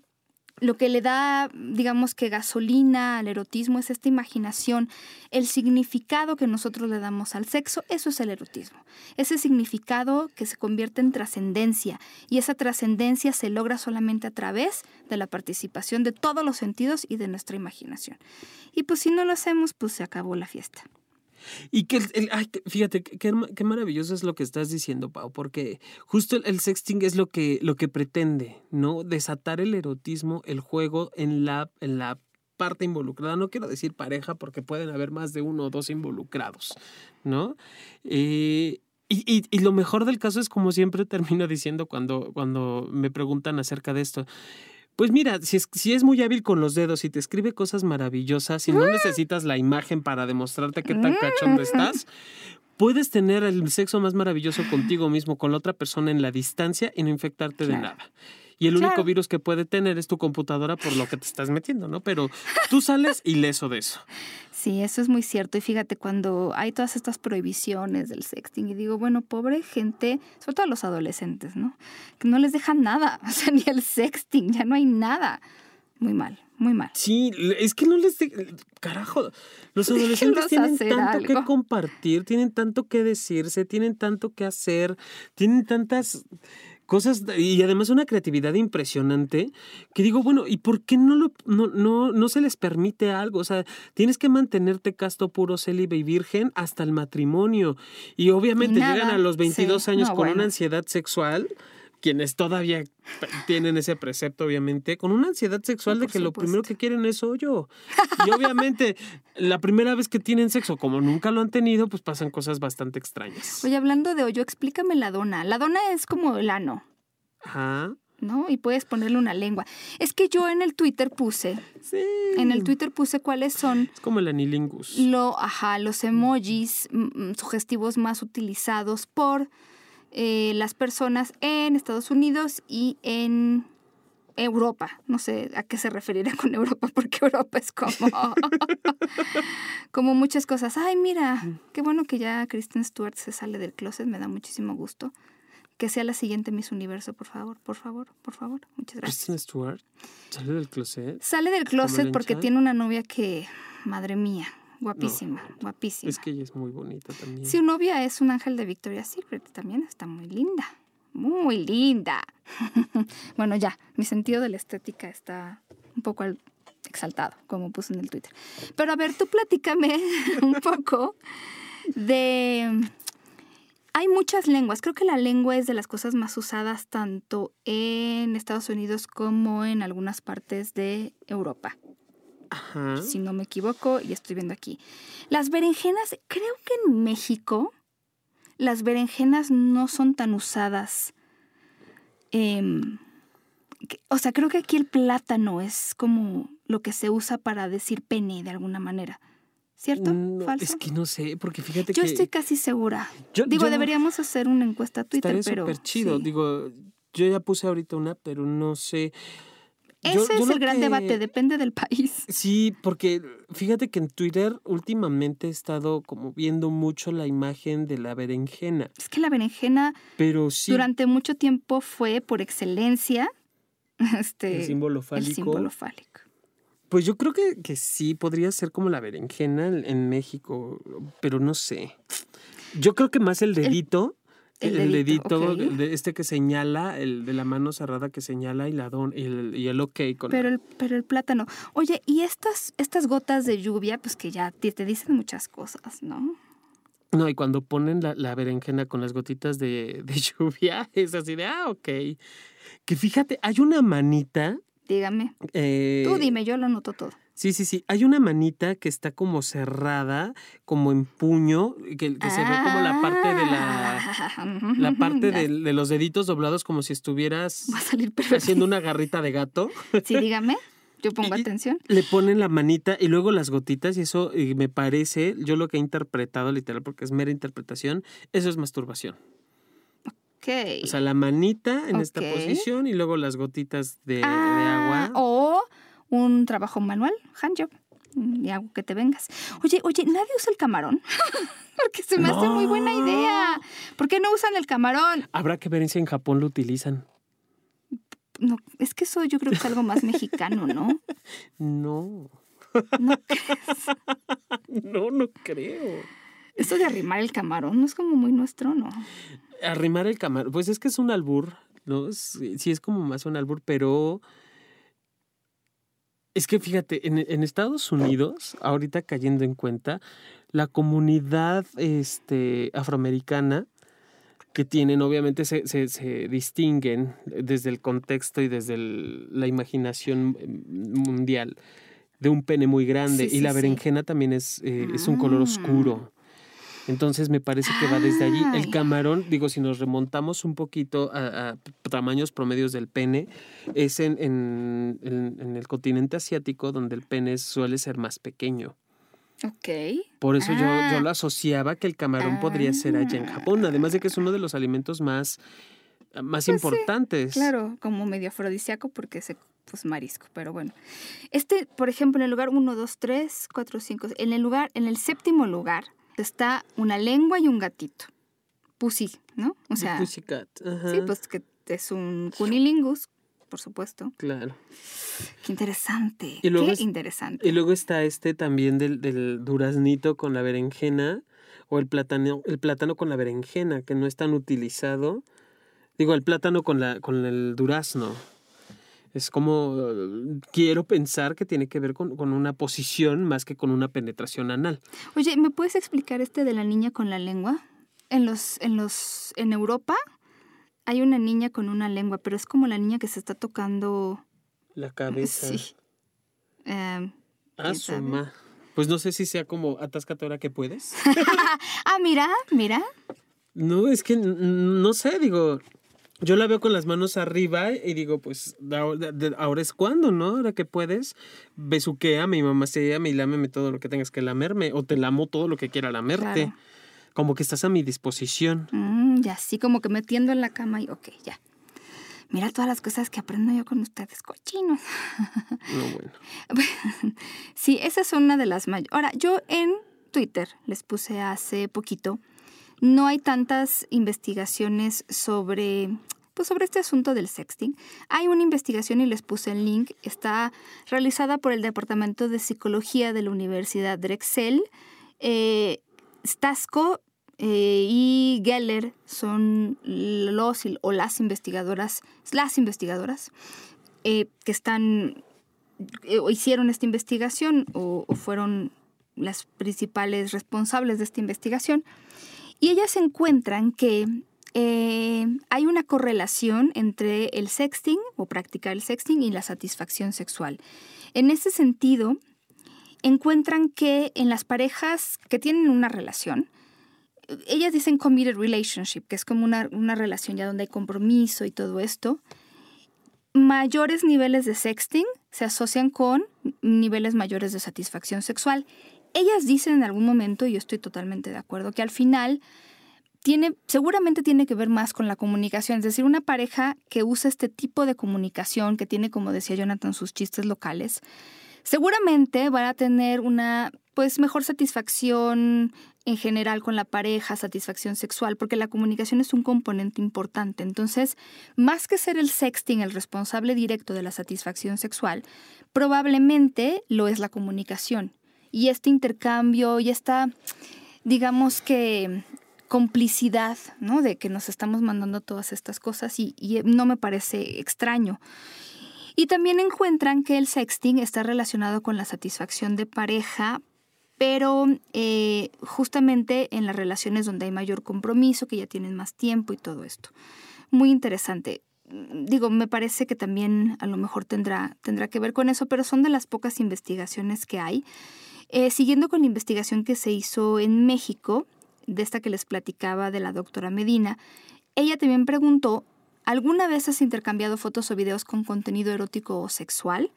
lo que le da, digamos que gasolina al erotismo es esta imaginación, el significado que nosotros le damos al sexo, eso es el erotismo. Ese significado que se convierte en trascendencia y esa trascendencia se logra solamente a través de la participación de todos los sentidos y de nuestra imaginación. Y pues si no lo hacemos, pues se acabó la fiesta. Y que, el, ay, fíjate, qué, maravilloso es lo que estás diciendo, Pau, porque justo el, sexting es lo que, lo que pretende, ¿no? Desatar el erotismo, el juego en la, en la parte involucrada. No quiero decir pareja porque pueden haber más de uno o dos involucrados, ¿no? Eh, y, y, y, lo mejor del caso es como siempre termino diciendo cuando, cuando me preguntan acerca de esto. Pues mira, si es, si es muy hábil con los dedos y te escribe cosas maravillosas y no necesitas la imagen para demostrarte qué tan cachondo estás, puedes tener el sexo más maravilloso contigo mismo, con la otra persona en la distancia y no infectarte de nada. Y el único virus que puede tener es tu computadora por lo que te estás metiendo, ¿no? Pero tú sales ileso de eso. Sí, eso es muy cierto. Y fíjate, cuando hay todas estas prohibiciones del sexting, y digo, bueno, pobre gente, sobre todo los adolescentes, ¿no? Que no les dejan nada, [laughs] o sea, ni el sexting, ya no hay nada. Muy mal, muy mal. Sí, es que no les... Carajo, los [laughs] adolescentes tienen tanto que compartir, tienen tanto que decirse, tienen tanto que hacer, tienen tantas cosas y además una creatividad impresionante que digo, bueno, ¿y por qué no, lo, no, no, no se les permite algo? O sea, tienes que mantenerte casto, puro, célibe y virgen hasta el matrimonio. Y obviamente llegan a los 22 años con una ansiedad sexual quienes todavía tienen ese precepto, obviamente, con una ansiedad sexual de que lo primero que quieren es hoyo. Y obviamente, la primera vez que tienen sexo, como nunca lo han tenido, pues pasan cosas bastante extrañas. Oye, hablando de hoyo, explícame la dona. La dona es como el ano. Ajá. ¿no? Y puedes ponerle una lengua. Es que yo en el Twitter puse. Sí. En el Twitter puse cuáles son. Es como el anilingus. Lo, ajá, los emojis mm, mm, sugestivos más utilizados por eh, las personas en Estados Unidos y en Europa. No sé a qué se referirá con Europa, [laughs] porque Europa es como, [laughs] como muchas cosas. Ay, mira, qué bueno que ya Kristen Stewart se sale del closet, me da muchísimo gusto. Que sea la siguiente Miss Universo, por favor, por favor, por favor. Muchas gracias. ¿Kristen Stewart sale del closet? Sale del closet porque tiene una novia que, madre mía, Guapísima, guapísima. Es que ella es muy bonita también. Su novia es un ángel de Victoria's Secret, también está muy linda. Muy linda. [laughs] bueno, ya, mi sentido de la estética está un poco exaltado, como puse en el Twitter. Pero a ver, tú platícame [laughs] un poco de... Hay muchas lenguas. Creo que la lengua es de las cosas más usadas tanto en Estados Unidos como en algunas partes de Europa. Ajá. Si no me equivoco, y estoy viendo aquí. Las berenjenas, creo que en México las berenjenas no son tan usadas. em, que- o sea, creo que aquí el plátano es como lo que se usa para decir pene de alguna manera. ¿Cierto? No, ¿Falso? es que no sé, porque fíjate Yo que estoy casi segura. Yo- Digo, yo- deberíamos hacer una encuesta a Twitter, estaría pero. súper chido. sí. Digo, yo ya puse ahorita una, pero no sé. Ese Yo- yo es el gran que- debate, depende del país. [laughs] Sí, porque fíjate que en Twitter últimamente he estado como viendo mucho la imagen de la berenjena, Es que la berenjena pero sí durante mucho tiempo fue por excelencia [laughs] este, el símbolo el fálico. símbolo fálico. Pues yo creo que, que sí, podría ser como la berenjena en, en México, pero no sé. Yo creo que más el dedito, el el, dedito, de este que señala, el de la mano cerrada que señala y, la don, y, el, y el ok con Pero el, pero el plátano. Oye, y estas, estas gotas de lluvia, pues que ya te, te dicen muchas cosas, ¿no? No, y cuando ponen la, la berenjena con las gotitas de, [laughs] de lluvia, es así de, ah, ok. Que fíjate, hay una manita. Dígame. eh, Tú dime, yo lo noto todo. Sí, sí, sí. Hay una manita que está como cerrada, como en puño, que, que se ve como la parte de la. Ah, La parte Ya de, de los deditos doblados como si estuvieras Va a salir perfecto. haciendo una garrita de gato. Sí, dígame. Yo [laughs] pongo Y- atención. Le ponen la manita y luego las gotitas y eso eh, me parece, yo lo que he interpretado literal, porque es mera interpretación, eso es masturbación. Ok. O sea, la manita en esta posición y luego las gotitas de, de Ah, agua. O un trabajo manual, handjob. Y hago que te vengas. Oye, oye, nadie usa el camarón. [laughs] Porque se me hace muy buena idea. ¿Por qué no usan el camarón? Habrá que ver si en Japón lo utilizan. No, es que eso yo creo que es algo más mexicano, ¿no? [laughs] No. No [laughs] No, no creo. Esto de arrimar el camarón no es como muy nuestro, ¿no? Arrimar el camarón. Pues es que es un albur, ¿no? Sí es como más un albur, pero. Es que fíjate, en, en Estados Unidos, ahorita cayendo en cuenta, la comunidad este, afroamericana que tienen, obviamente se, se, se distinguen desde el contexto y desde el- la imaginación mm, mundial de un pene muy grande. Sí, y sí, la sí. berenjena también es, eh, es un color Ah. oscuro. Entonces me parece que va desde allí. El camarón, digo, si nos remontamos un poquito a, a tamaños promedios del pene, es en, en- en- en el continente asiático donde el pene suele ser más pequeño. Ok. Por eso yo, Ah. yo lo asociaba que el camarón podría ser allá en Japón, además de que es uno de los alimentos más, más Pues sí, importantes. Claro, como medio afrodisíaco porque es pues marisco, pero bueno. Este, por ejemplo, en el lugar 1, 2, 3, 4, 5, en el lugar, en el séptimo lugar está una lengua y un gatito. Pussy, ¿no? O sea, Pussycat, ajá, sí, pues que es un cunilingus, por supuesto. Claro. Qué interesante. Y luego Qué es- interesante. Y luego está este también del, del duraznito con la berenjena o el plátano, el plátano con la berenjena, que no es tan utilizado. Digo, el plátano con, la, con el durazno. Es como, eh, quiero pensar que tiene que ver con, con una posición más que con una penetración anal. Oye, ¿me puedes explicar este de la niña con la lengua? En los, en los, en Europa hay una niña con una lengua, pero es como la niña que se está tocando. La [laughs] cabeza. Sí. Em, Ah, ¿quién su sabe? ma. Pues no sé si sea como atáscate ahora que puedes. [laughs] ah, mira, mira. No, es que no sé, digo, yo la veo con las manos arriba y digo, pues ahora, es cuando, ¿no? Ahora que puedes, besuquea, mi mamá se me y lámeme todo lo que tengas que lamerme, o te lamo todo lo que quiera lamerte. Claro. Como que estás a mi disposición. Mm, y así como que metiendo en la cama y ok, ya. Mira todas las cosas que aprendo yo con ustedes, cochinos. No, bueno. [laughs] Sí, esa es una de las mayores. Ahora, yo en Twitter les puse hace poquito, no hay tantas investigaciones sobre, pues sobre este asunto del sexting. Hay una investigación y les puse el link. Está realizada por el Departamento de Psicología de la Universidad Drexel. Eh, Stasco eh, y Geller son los o las investigadoras, las investigadoras eh, que están eh, hicieron esta investigación o, fueron las principales responsables de esta investigación. Y ellas encuentran que eh, hay una correlación entre el sexting o practicar el sexting y la satisfacción sexual. En ese sentido, encuentran que en las parejas que tienen una relación, ellas dicen committed relationship, que es como una, una relación ya donde hay compromiso y todo esto, mayores niveles de sexting se asocian con niveles mayores de satisfacción sexual. Ellas dicen en algún momento, y yo estoy totalmente de acuerdo, que al final tiene, seguramente tiene que ver más con la comunicación, es decir, una pareja que usa este tipo de comunicación, que tiene, como decía Jonathan, sus chistes locales, seguramente van a tener una pues mejor satisfacción en general con la pareja, satisfacción sexual, porque la comunicación es un componente importante. Entonces, más que ser el sexting el responsable directo de la satisfacción sexual, probablemente lo es la comunicación. Y este intercambio y esta, digamos que complicidad, ¿no? De que nos estamos mandando todas estas cosas y, y no me parece extraño. Y también encuentran que el sexting está relacionado con la satisfacción de pareja pero eh, justamente en las relaciones donde hay mayor compromiso, que ya tienen más tiempo y todo esto. Muy interesante. Digo, me parece que también a lo mejor tendrá, tendrá que ver con eso, pero son de las pocas investigaciones que hay. Eh, siguiendo con la investigación que se hizo en México, de esta que les platicaba de la doctora Medina, ella también preguntó, ¿alguna vez has intercambiado fotos o videos con contenido erótico o sexual?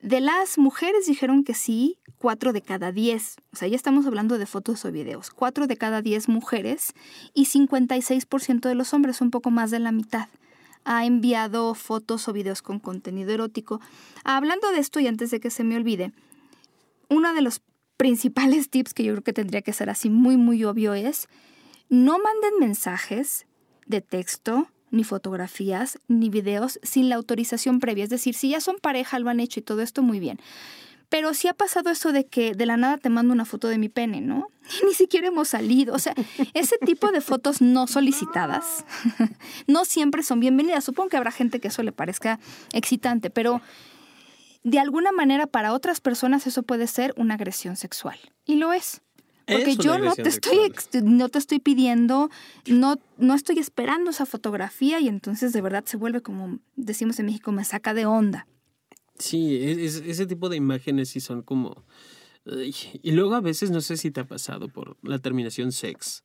De las mujeres dijeron que sí, cuatro de cada diez. O sea, ya estamos hablando de fotos o videos. Cuatro de cada diez mujeres y 56% de los hombres, un poco más de la mitad, ha enviado fotos o videos con contenido erótico. Hablando de esto y antes de que se me olvide, uno de los principales [laughs] tips que yo creo que tendría que ser así muy, muy obvio es no manden mensajes de texto ni fotografías, ni videos sin la autorización previa. Es decir, si ya son pareja, lo han hecho y todo esto muy bien. Pero si ha pasado eso de que de la nada te mando una foto de mi pene, ¿no? [laughs] ni siquiera hemos salido. O sea, ese tipo de fotos no solicitadas [laughs] no siempre son bienvenidas. Supongo que habrá gente que eso le parezca excitante, pero de alguna manera para otras personas eso puede ser una agresión sexual. Y lo es. Porque yo no te, estoy, no te estoy pidiendo, no, no estoy esperando esa fotografía y entonces de verdad se vuelve como decimos en México, me saca de onda. Sí, e, ese tipo de imágenes sí son como... Y luego a veces no sé si te ha pasado por la terminación sex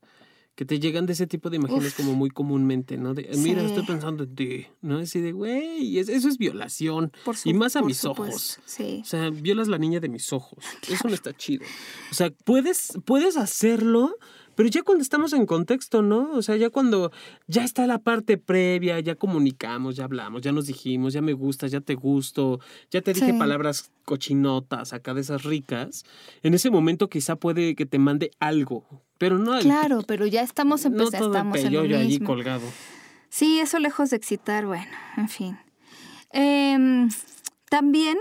que te llegan de ese tipo de imágenes como muy comúnmente, ¿no? De, mira, estoy pensando en ti, ¿no? Así de, güey, eso es violación. y más a mis ojos. Sí. O sea, violas la niña de mis ojos. [laughs] Eso no está chido. O sea, puedes, puedes hacerlo, pero ya cuando estamos en contexto, ¿no? O sea, ya cuando ya está la parte previa, ya comunicamos, ya hablamos, ya nos dijimos, ya me gustas, ya te gusto, ya te dije palabras cochinotas acá de esas ricas, en ese momento quizá puede que te mande algo, pero no Claro, pero ya estamos empezando, no estamos en lo mismo. allí colgado. Sí, eso lejos de excitar, bueno, en fin. Em, también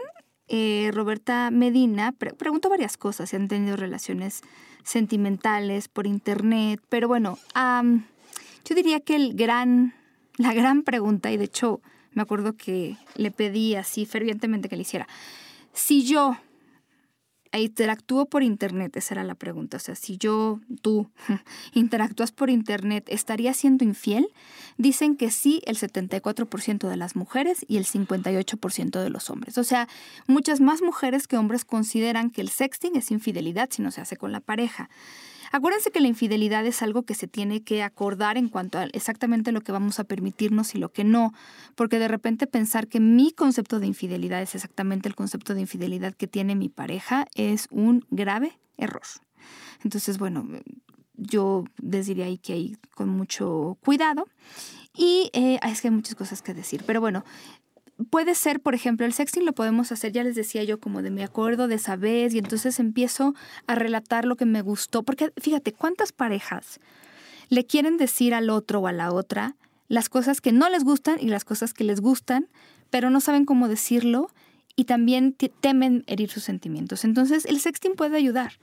eh, Roberta Medina preguntó varias cosas, si han tenido relaciones sentimentales por internet, pero bueno, yo diría que el gran, [laughs] la gran pregunta, y de hecho me acuerdo que le pedí así fervientemente que le hiciera, si yo interactúo por Internet? Esa era la pregunta. O sea, si yo, tú, [laughs] interactúas por Internet, ¿estaría siendo infiel? Dicen que sí el 74% de las mujeres y el 58% de los hombres. O sea, muchas más mujeres que hombres consideran que el sexting es infidelidad si no se hace con la pareja. Acuérdense que la infidelidad es algo que se tiene que acordar en cuanto a exactamente lo que vamos a permitirnos y lo que no, porque de repente pensar que mi concepto de infidelidad es exactamente el concepto de infidelidad que tiene mi pareja es un grave error. Entonces, bueno, yo les diría ahí que hay con mucho cuidado. Y eh, es que hay muchas cosas que decir, pero bueno, puede ser, por ejemplo, el sexting lo podemos hacer, ya les decía yo, como de me acuerdo de esa vez, y entonces empiezo a relatar lo que me gustó, porque fíjate, ¿cuántas parejas le quieren decir al otro o a la otra las cosas que no les gustan y las cosas que les gustan, pero no saben cómo decirlo? Y también temen herir sus sentimientos. Entonces, el sexting puede ayudar.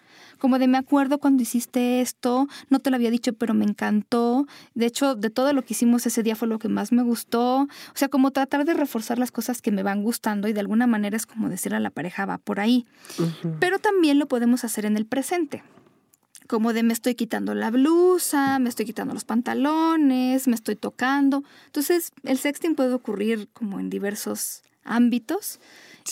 Como de me acuerdo cuando hiciste esto, no te lo había dicho, pero me encantó. De hecho, de todo lo que hicimos ese día fue lo que más me gustó. O sea, como tratar de reforzar las cosas que me van gustando y de alguna manera es como decir a la pareja, va por ahí. Pero también lo podemos hacer en el presente como de me estoy quitando la blusa, me estoy quitando los pantalones, me estoy tocando. Entonces, el sexting puede ocurrir como en diversos ámbitos.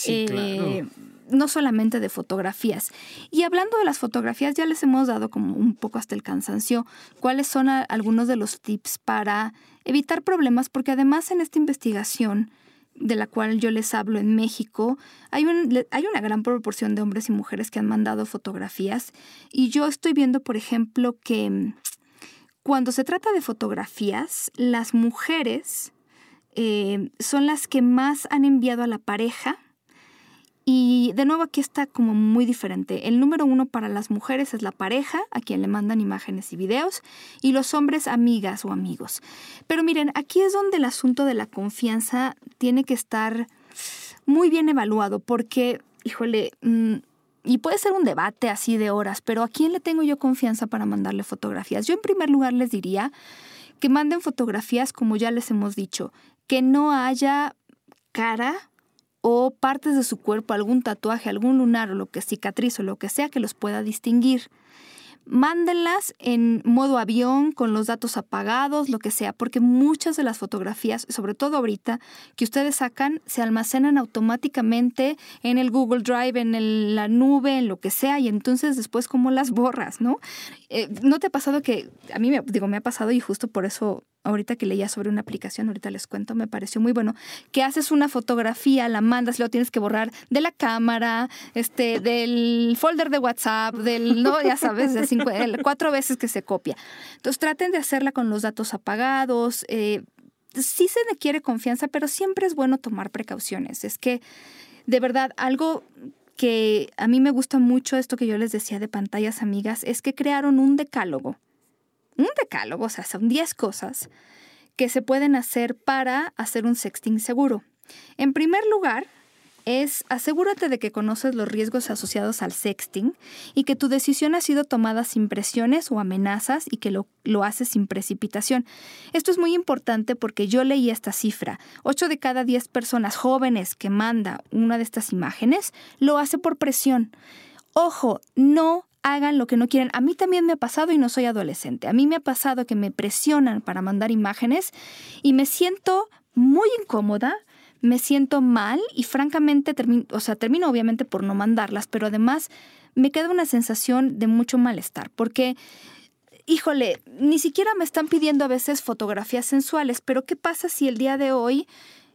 Eh, no solamente de fotografías. Y hablando de las fotografías, ya les hemos dado como un poco hasta el cansancio cuáles son algunos de los tips para evitar problemas, porque además en esta investigación de la cual yo les hablo en México, hay, hay una gran proporción de hombres y mujeres que han mandado fotografías y yo estoy viendo, por ejemplo, que mm, cuando se trata de fotografías, las mujeres eh, son las que más han enviado a la pareja y de nuevo aquí está como muy diferente. El número uno para las mujeres es la pareja, a quien le mandan imágenes y videos, y los hombres amigas o amigos. Pero miren, aquí es donde el asunto de la confianza tiene que estar muy bien evaluado, porque, híjole, mm, y puede ser un debate así de horas, pero ¿a quién le tengo yo confianza para mandarle fotografías? Yo en primer lugar les diría que manden fotografías, como ya les hemos dicho, que no haya cara o partes de su cuerpo, algún tatuaje, algún lunar o lo que cicatriz o lo que sea que los pueda distinguir mándenlas en modo avión, con los datos apagados, lo que sea, porque muchas de las fotografías, sobre todo ahorita, que ustedes sacan, se almacenan automáticamente en el Google Drive, en la nube, en lo que sea, y entonces después como las borras, ¿no? Eh, ¿No te ha pasado que, a mí me, digo, me ha pasado y justo por eso ahorita que leía sobre una aplicación, ahorita les cuento, me pareció muy bueno, que haces una fotografía, la mandas, luego tienes que borrar de la cámara, este, del folder de WhatsApp, del, no, ya sabes, de cuatro veces que se copia. Entonces traten de hacerla con los datos apagados. Eh, sí se quiere confianza, pero siempre es bueno tomar precauciones. Es que, de verdad, algo que a mí me gusta mucho, esto que yo les decía de pantallas amigas, es que crearon un decálogo. Un decálogo, o sea, son 10 cosas que se pueden hacer para hacer un sexting seguro. En primer lugar, es asegúrate de que conoces los riesgos asociados al sexting y que tu decisión ha sido tomada sin presiones o amenazas y que lo, lo haces sin precipitación. Esto es muy importante porque yo leí esta cifra. 8 de cada 10 personas jóvenes que manda una de estas imágenes lo hace por presión. Ojo, no hagan lo que no quieren. A mí también me ha pasado y no soy adolescente. A mí me ha pasado que me presionan para mandar imágenes y me siento muy incómoda, me siento mal y francamente termino, o sea, termino obviamente por no mandarlas, pero además me queda una sensación de mucho malestar, porque, híjole, ni siquiera me están pidiendo a veces fotografías sensuales, pero ¿qué pasa si el día de hoy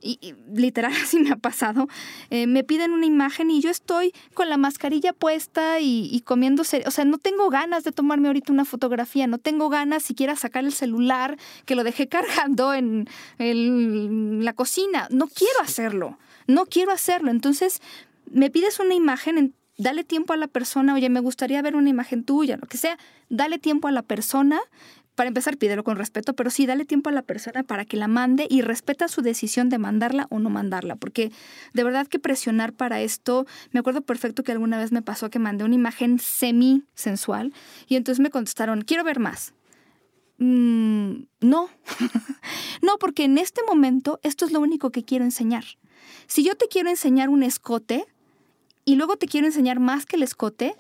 y, literal [laughs] así me ha pasado, eh, me piden una imagen y yo estoy con la mascarilla puesta y, y comiéndose, o sea, no tengo ganas de tomarme ahorita una fotografía, no tengo ganas siquiera sacar el celular que lo dejé [laughs] cargando en, la cocina, no quiero hacerlo, no quiero hacerlo, entonces me pides una imagen, dale tiempo a la persona, oye, me gustaría ver una imagen tuya, lo que sea, dale tiempo a la persona, para empezar, pídelo con respeto, pero sí, dale tiempo a la persona para que la mande y respeta su decisión de mandarla o no mandarla, porque de verdad que presionar para esto, me acuerdo perfecto que alguna vez me pasó que mandé una imagen semi sensual y entonces me contestaron, quiero ver más. Mm, no, [laughs] no, porque en este momento esto es lo único que quiero enseñar. Si yo te quiero enseñar un escote y luego te quiero enseñar más que el escote,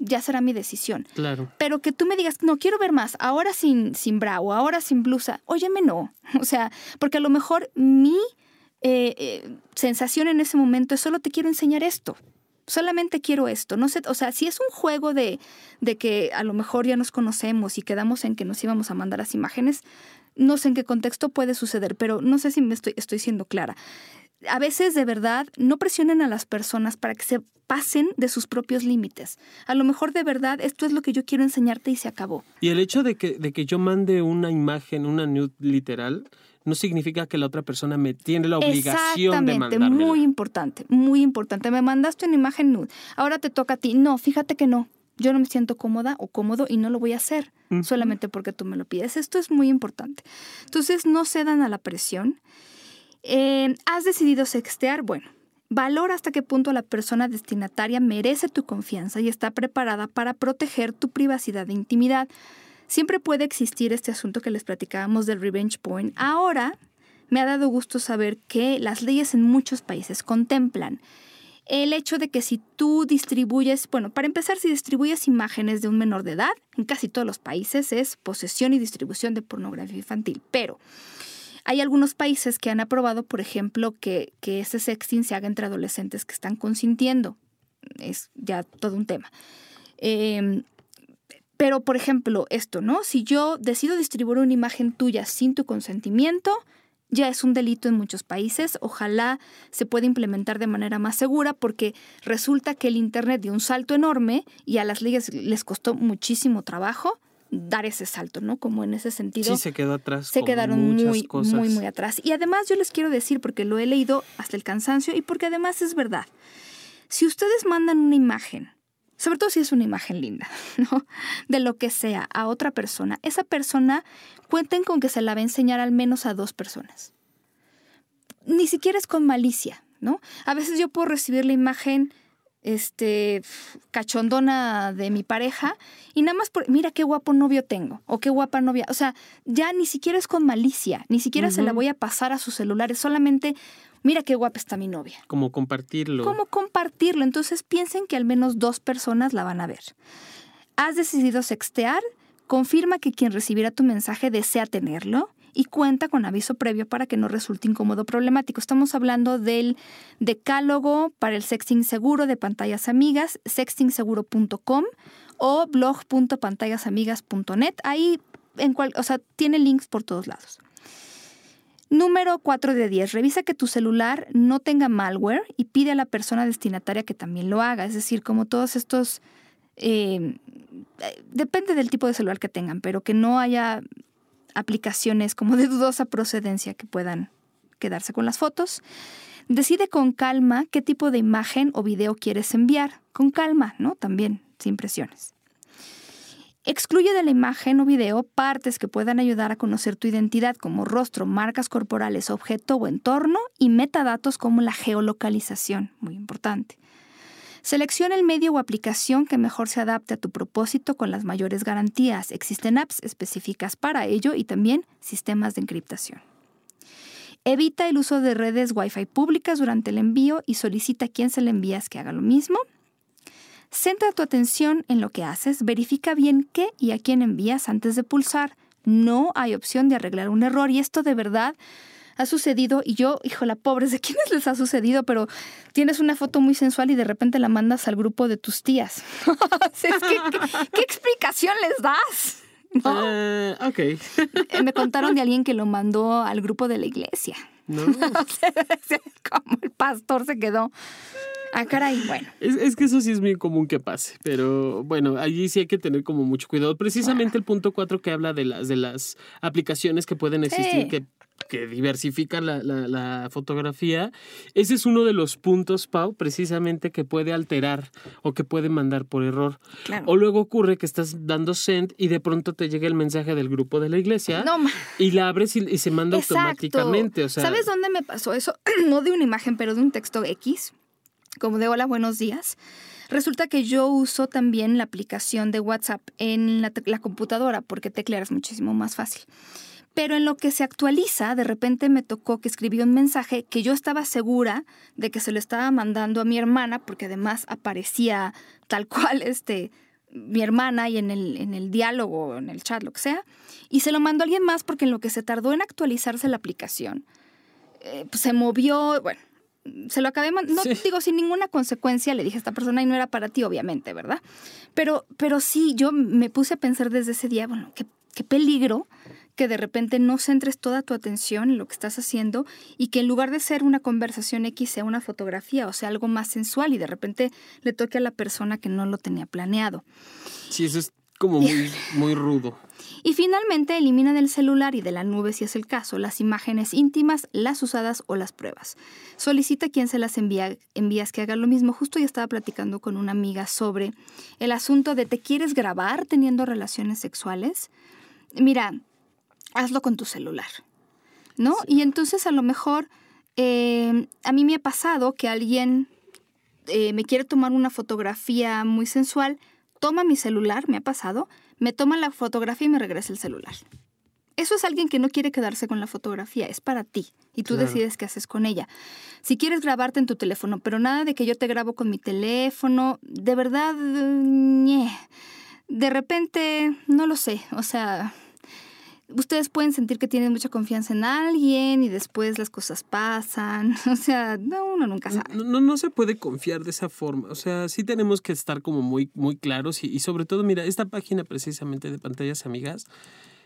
ya será mi decisión. Claro. Pero que tú me digas, no, quiero ver más, ahora sin, sin bra o ahora sin blusa, óyeme, no. [laughs] O sea, porque a lo mejor mi eh, eh, sensación en ese momento es solo te quiero enseñar esto. Solamente quiero esto. No sé, o sea, si es un juego de, de que a lo mejor ya nos conocemos y quedamos en que nos íbamos a mandar las imágenes, no sé en qué contexto puede suceder, pero no sé si me estoy, estoy siendo clara a veces de verdad no presionen a las personas para que se pasen de sus propios límites. A lo mejor de verdad esto es lo que yo quiero enseñarte y se acabó. Y el hecho de que, de que yo mande una imagen, una nude literal, no significa que la otra persona me tiene la obligación de mandarme. Muy importante, muy importante. Me mandaste una imagen nude, ahora te toca a ti. No, fíjate que no. Yo no me siento cómoda o cómodo y no lo voy a hacer solamente porque tú me lo pides. Esto es muy importante. Entonces no cedan a la presión. Eh, ¿Has decidido sextear? Bueno, Valora hasta qué punto la persona destinataria merece tu confianza y está preparada para proteger tu privacidad e intimidad. Siempre puede existir este asunto que les platicábamos del revenge porn. Ahora me ha dado gusto saber que las leyes en muchos países contemplan el hecho de que si tú distribuyes, bueno, para empezar, si distribuyes imágenes de un menor de edad, en casi todos los países es posesión y distribución de pornografía infantil, pero hay algunos países que han aprobado, por ejemplo, que, ese sexting se haga entre adolescentes que están consintiendo. Es ya todo un tema. Em, pero, por ejemplo, esto, ¿no? Si yo decido distribuir una imagen tuya sin tu consentimiento, ya es un delito en muchos países. Ojalá se pueda implementar de manera más segura porque resulta que el Internet dio un salto enorme y a las leyes les costó muchísimo trabajo dar ese salto, ¿no? Como en ese sentido. Sí, se quedó atrás. Se quedaron muy, muy, muy atrás. Y además yo les quiero decir, porque lo he leído hasta el cansancio y porque además es verdad. Si ustedes mandan una imagen, sobre todo si es una imagen linda, [laughs] ¿no? De lo que sea a otra persona, esa persona cuenten con que se la va a enseñar al menos a dos personas. Ni siquiera es con malicia, ¿no? A veces yo puedo recibir la imagen este cachondona de mi pareja y nada más por mira qué guapo novio tengo o qué guapa novia, o sea, ya ni siquiera es con malicia, ni siquiera se la voy a pasar a sus celulares, solamente mira qué guapa está mi novia. Como compartirlo. Como compartirlo, entonces piensen que al menos dos personas la van a ver. Has decidido sextear, confirma que quien recibirá tu mensaje desea tenerlo y cuenta con aviso previo para que no resulte incómodo o problemático. Estamos hablando del decálogo para el sexting seguro de pantallas amigas, sextingseguro.com o blog.pantallasamigas.net. Ahí en cual, o sea, tiene links por todos lados. Número 4 de 10. Revisa que tu celular no tenga malware y pide a la persona destinataria que también lo haga. Es decir, como todos estos... Eh, depende del tipo de celular que tengan, pero que no haya aplicaciones como de dudosa procedencia que puedan quedarse con las fotos. Decide con calma qué tipo de imagen o video quieres enviar. Con calma, ¿no? También, sin presiones. Excluye de la imagen o video partes que puedan ayudar a conocer tu identidad como rostro, marcas corporales, objeto o entorno y metadatos como la geolocalización, muy importante. Selecciona el medio o aplicación que mejor se adapte a tu propósito con las mayores garantías. Existen apps específicas para ello y también sistemas de encriptación. Evita el uso de redes Wi-Fi públicas durante el envío y solicita a quien se le envías que haga lo mismo. Centra tu atención en lo que haces, verifica bien qué y a quién envías antes de pulsar. No hay opción de arreglar un error y esto de verdad ha sucedido y yo, hijo, la pobre, ¿de quiénes les ha sucedido? Pero tienes una foto muy sensual y de repente la mandas al grupo de tus tías. [laughs] ¿qué, explicación les das? Eh, ok. Eh, me contaron de alguien que lo mandó al grupo de la iglesia. No. [laughs] [laughs] Como el pastor se quedó. Ah, caray, bueno. Es, que eso sí es muy común que pase, pero bueno, allí sí hay que tener como mucho cuidado. Precisamente el punto cuatro que habla de las, de las aplicaciones que pueden existir, que que diversifica la, fotografía, ese es uno de los puntos, Pau, precisamente que puede alterar o que puede mandar por error. O luego ocurre que estás dando send y de pronto te llega el mensaje del grupo de la iglesia y la abres y, se manda automáticamente. O sea, ¿Sabes dónde me pasó eso? [clears throat] no de una imagen, pero de un texto X, como de hola, buenos días. Resulta que yo uso también la aplicación de WhatsApp en la, la computadora porque teclear muchísimo más fácil. Pero en lo que se actualiza, de repente me tocó que escribí un mensaje que yo estaba segura de que se lo estaba mandando a mi hermana, porque además aparecía tal cual [laughs] este, mi hermana y en el, en el diálogo, en el chat, lo que sea, y se lo mandó a alguien más porque en lo que se tardó en actualizarse la aplicación, eh, pues se movió, bueno, se lo acabé no digo sin ninguna consecuencia, le dije a esta persona y no era para ti, obviamente, ¿verdad? Pero, pero sí, yo me puse a pensar desde ese día, bueno, qué, qué peligro que de repente no centres toda tu atención en lo que estás haciendo y que en lugar de ser una conversación X sea una fotografía o sea algo más sensual y de repente le toque a la persona que no lo tenía planeado. Sí, eso es como muy, [laughs] muy rudo. Y finalmente elimina del celular y de la nube, si es el caso, las imágenes íntimas, las usadas o las pruebas. Solicita a quien se las envía, envías que haga lo mismo. Justo ya estaba platicando con una amiga sobre el asunto de ¿te quieres grabar teniendo relaciones sexuales? Mira, hazlo con tu celular, ¿no? Y entonces a lo mejor eh, a mí me ha pasado que alguien eh, me quiere tomar una fotografía muy sensual, toma mi celular, me ha pasado, me toma la fotografía y me regresa el celular. Eso es alguien que no quiere quedarse con la fotografía, es para ti y tú Claro. decides qué haces con ella. Si quieres grabarte en tu teléfono, pero nada de que yo te grabo con mi teléfono, de verdad, ñe. de repente, no lo sé, o sea, ustedes pueden sentir que tienen mucha confianza en alguien y después las cosas pasan, [laughs] o sea, no, uno nunca sabe. No, no, no se puede confiar de esa forma. O sea, sí tenemos que estar como muy, muy claros y, y sobre todo, mira, esta página precisamente de pantallas amigas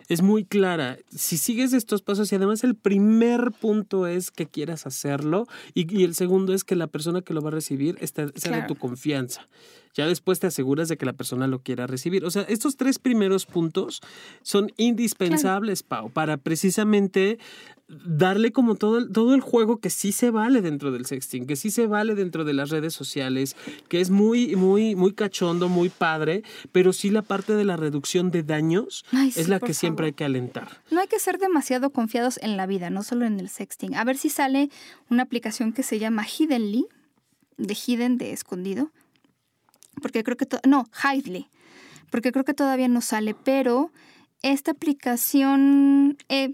es muy clara. Si sigues estos pasos y además el primer punto es que quieras hacerlo y, y el segundo es que la persona que lo va a recibir esté, sea de tu confianza. Ya después te aseguras de que la persona lo quiera recibir. O sea, estos tres primeros puntos son indispensables, Pau, para precisamente darle como todo el, todo el juego que sí se vale dentro del sexting, que sí se vale dentro de las redes sociales, que es muy, muy, muy cachondo, muy padre, pero sí la parte de la reducción de daños Ay, es sí, la que siempre favor. hay que alentar. No hay que ser demasiado confiados en la vida, no solo en el sexting. A ver si sale una aplicación que se llama Hiddenly, de Hidden, de escondido. Porque creo que... No, Hidely. Porque creo que todavía no sale, pero esta aplicación... eh,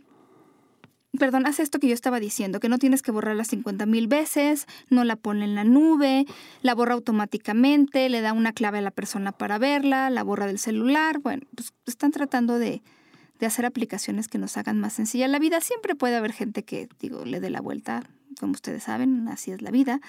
Perdón, hace esto que yo estaba diciendo, que no tienes que borrarla 50 mil veces, no la pone en la nube, la borra automáticamente, le da una clave a la persona para verla, la borra del celular. Bueno, pues están tratando de, de hacer aplicaciones que nos hagan más sencilla la vida. Siempre puede haber gente que, digo, le dé la vuelta, como ustedes saben, así es la vida.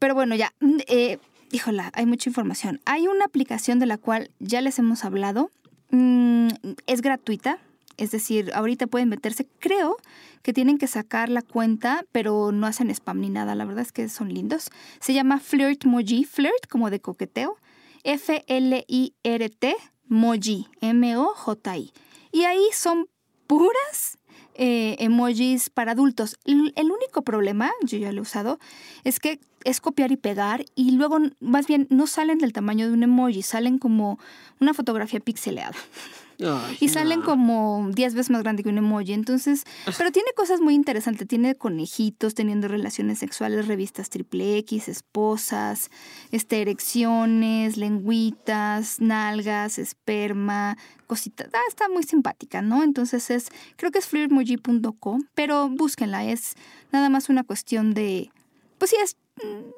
Pero bueno, ya, eh, híjola, hay mucha información. Hay una aplicación de la cual ya les hemos hablado, mm, es gratuita, es decir, ahorita pueden meterse, creo que tienen que sacar la cuenta, pero no hacen spam ni nada, la verdad es que son lindos. Se llama Flirtmoji, flirt como de coqueteo, F-L-I-R-T, Moji, M-O-J-I. Y ahí son puras eh, emojis para adultos. L- El único problema, yo ya lo he usado, es que es copiar y pegar y luego, más bien, no salen del tamaño de un emoji, salen como una fotografía pixeleada. [laughs] Ay, Y salen no. como 10 veces más grande que un emoji. Entonces, pero tiene cosas muy interesantes. Tiene conejitos teniendo relaciones sexuales, revistas triple X, esposas, este, erecciones, lengüitas, nalgas, esperma, cositas. Ah, está muy simpática, ¿no? Entonces es, creo que es flirtmoji.com, pero búsquenla. Es nada más una cuestión de, pues sí, es,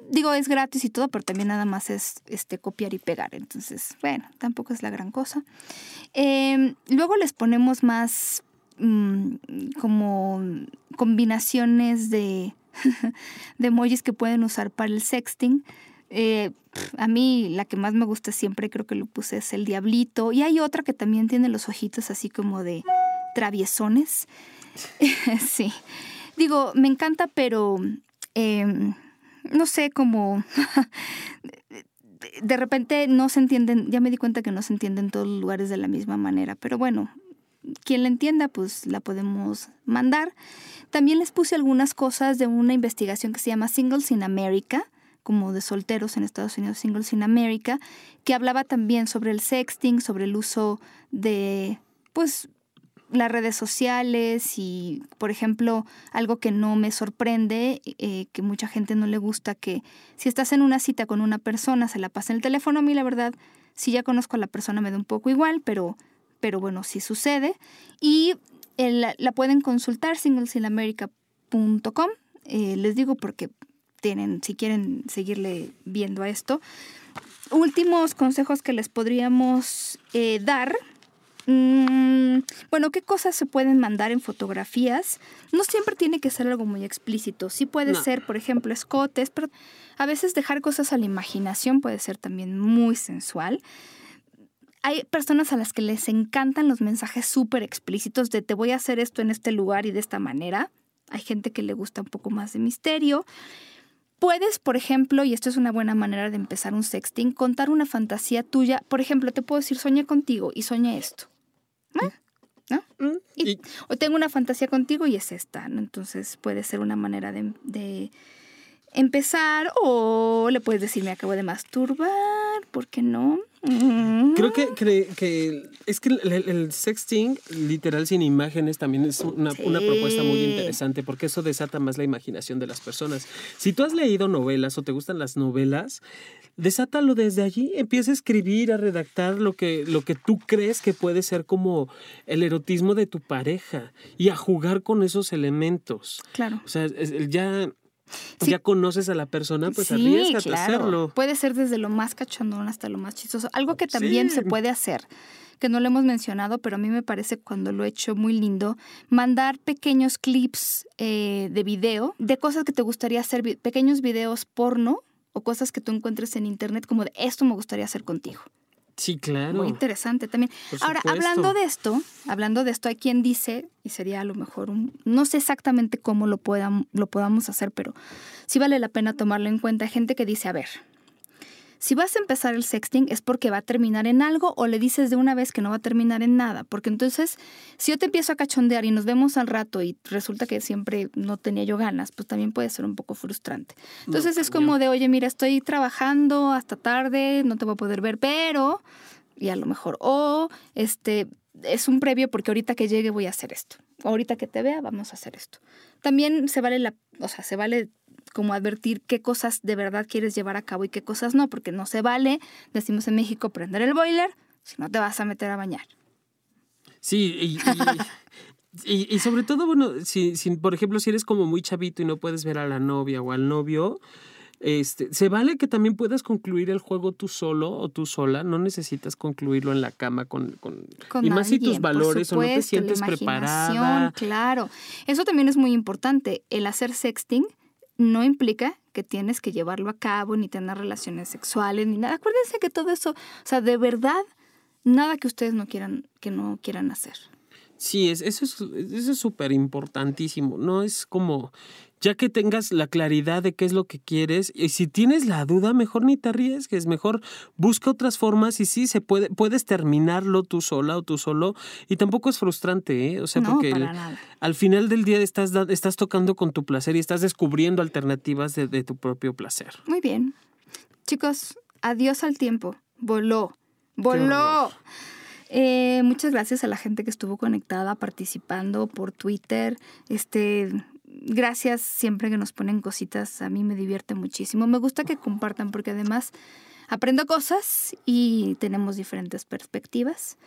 digo, es gratis y todo, pero también nada más es este, copiar y pegar. Entonces, bueno, tampoco es la gran cosa. Eh, luego les ponemos más mm, como combinaciones de, [laughs] de emojis que pueden usar para el sexting. Eh, a mí la que más me gusta siempre, creo que lo puse, es el diablito. Y hay otra que también tiene los ojitos así como de traviesones. [laughs] sí. Digo, me encanta, pero em, no sé, como de repente no se entienden, ya me di cuenta que no se entienden en todos los lugares de la misma manera, pero bueno, quien la entienda, pues la podemos mandar. También les puse algunas cosas de una investigación que se llama Singles in America, como de solteros en Estados Unidos, Singles in America, que hablaba también sobre el sexting, sobre el uso de, pues, las redes sociales y, por ejemplo, algo que no me sorprende, eh, que mucha gente no le gusta, que si estás en una cita con una persona, se la pasa en el teléfono, a mí la verdad, si ya conozco a la persona me da un poco igual, pero, pero bueno, sí sucede. Y la, la pueden consultar, singlesinamerica.com, eh, les digo porque tienen, si quieren seguirle viendo a esto. Últimos consejos que les podríamos eh, dar. Mm, bueno, ¿qué cosas se pueden mandar en fotografías? No siempre tiene que ser algo muy explícito. Sí puede No. ser, por ejemplo, escotes, pero a veces dejar cosas a la imaginación puede ser también muy sensual. Hay personas a las que les encantan los mensajes súper explícitos de te voy a hacer esto en este lugar y de esta manera. Hay gente que le gusta un poco más de misterio. Puedes, por ejemplo, y esto es una buena manera de empezar un sexting, contar una fantasía tuya. Por ejemplo, te puedo decir, soñé contigo y soñé esto. ¿No? ¿No? Mm, Y- y- o tengo una fantasía contigo y es esta, ¿no? Entonces puede ser una manera de, de empezar o le puedes decir, me acabo de masturbar, ¿por qué no? Creo que, que, es que el, sexting, literal sin imágenes, también es una, una, propuesta muy interesante porque eso desata más la imaginación de las personas. Si tú has leído novelas o te gustan las novelas, desátalo desde allí, empieza a escribir, a redactar lo que, lo que tú crees que puede ser como el erotismo de tu pareja y a jugar con esos elementos. Claro. O sea, ya ya conoces a la persona, pues sí, a hacerlo. Puede ser desde lo más cachondón hasta lo más chistoso. Algo que también se puede hacer, que no lo hemos mencionado, pero a mí me parece cuando lo he hecho muy lindo, mandar pequeños clips eh, de video de cosas que te gustaría hacer, pequeños videos porno o cosas que tú encuentres en internet como de esto me gustaría hacer contigo. Sí, claro. Muy interesante también. Ahora, hablando de esto, hablando de esto, hay quien dice, y sería a lo mejor un, no sé exactamente cómo lo, lo podamos hacer, pero sí vale la pena tomarlo en cuenta. Hay gente que dice, a ver, si vas a empezar el sexting es porque va a terminar en algo o le dices de una vez que no va a terminar en nada. Porque entonces, si yo te empiezo a cachondear y nos vemos al rato y resulta que siempre no tenía yo ganas, pues también puede ser un poco frustrante. Entonces es como de, oye, mira, estoy trabajando hasta tarde, no te voy a poder ver, pero, y a lo mejor, o este, es un previo porque ahorita que llegue voy a hacer esto. Ahorita que te vea, vamos a hacer esto. También se vale la, o sea, se vale como advertir qué cosas de verdad quieres llevar a cabo y qué cosas no, porque no se vale, decimos en México, prender el boiler si no te vas a meter a bañar. Sí, [laughs] y, y, sobre todo, bueno, si, si, por ejemplo, si eres como muy chavito y no puedes ver a la novia o al novio, este, se vale que también puedas concluir el juego tú solo o tú sola, no necesitas concluirlo en la cama con, con, y más si tus valores o no te sientes preparada. Claro, eso también es muy importante. El hacer sexting no implica que tienes que llevarlo a cabo, ni tener relaciones sexuales, ni nada. Acuérdense que todo eso, o sea, de verdad, nada que ustedes no quieran, que no quieran hacer. Sí, es, eso es eso es súper importantísimo. No es como ya que tengas la claridad de qué es lo que quieres, y si tienes la duda, mejor ni te arriesgues, mejor busca otras formas y sí, se puede, puedes terminarlo tú sola o tú solo, y tampoco es frustrante, ¿eh? O sea, porque al final del día estás, estás tocando con tu placer y estás descubriendo alternativas de, tu propio placer. Muy bien. Chicos, adiós al tiempo. Voló. Voló. Eh, muchas gracias a la gente que estuvo conectada, participando por Twitter. Este, gracias siempre que nos ponen cositas, a mí me divierte muchísimo. Me gusta que compartan porque además aprendo cosas y tenemos diferentes perspectivas.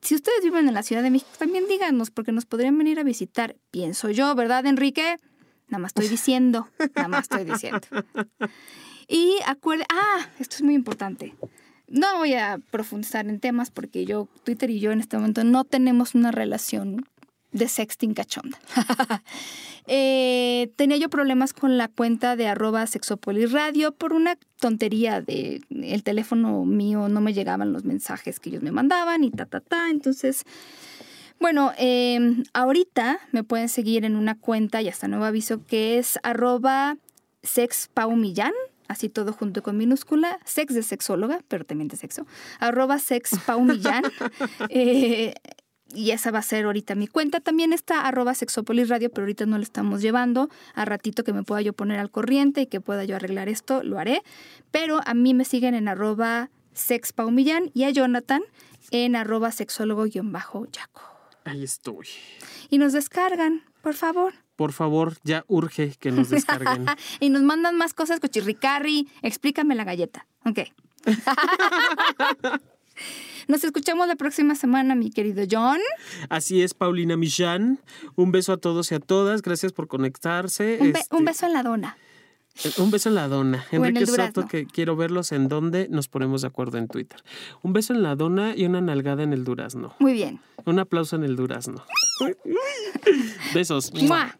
Si ustedes viven en la Ciudad de México, también díganos porque nos podrían venir a visitar, pienso yo, ¿verdad, Enrique? Nada más estoy diciendo, nada más estoy diciendo. Y acuérdense, ah, esto es muy importante. No voy a profundizar en temas porque yo, Twitter y yo en este momento no tenemos una relación de sexting cachonda. [laughs] Eh, tenía yo problemas con la cuenta de arroba sexopolisradio por una tontería de el teléfono mío no me llegaban los mensajes que ellos me mandaban y ta, ta, ta. Entonces, bueno, em, ahorita me pueden seguir en una cuenta y hasta nuevo aviso que es arroba sexpaumillán así todo junto con minúscula, sex de sexóloga, pero también de sexo, arroba sexpaumillán. [laughs] eh, y esa va a ser ahorita mi cuenta. También está arroba sexopolis radio, pero ahorita no lo estamos llevando. A ratito que me pueda yo poner al corriente y que pueda yo arreglar esto, lo haré. Pero a mí me siguen en arroba sexpaumillán y a Jonathan en arroba sexólogo-yaco. Ahí estoy. Y nos descargan, por favor. Por favor, ya urge que nos descarguen. [laughs] y nos mandan más cosas, cochirricarri. Explícame la galleta. Ok. [laughs] Nos escuchamos la próxima semana, mi querido John. Así es, Paulina Millán. Un beso a todos y a todas. Gracias por conectarse. Un, este, beso en la dona. Eh, un beso en la dona. Enrique Soto, que quiero verlos en donde nos ponemos de acuerdo en Twitter. Un beso en la dona y una nalgada en el durazno. Muy bien. Un aplauso en el durazno. [laughs] Besos. I'm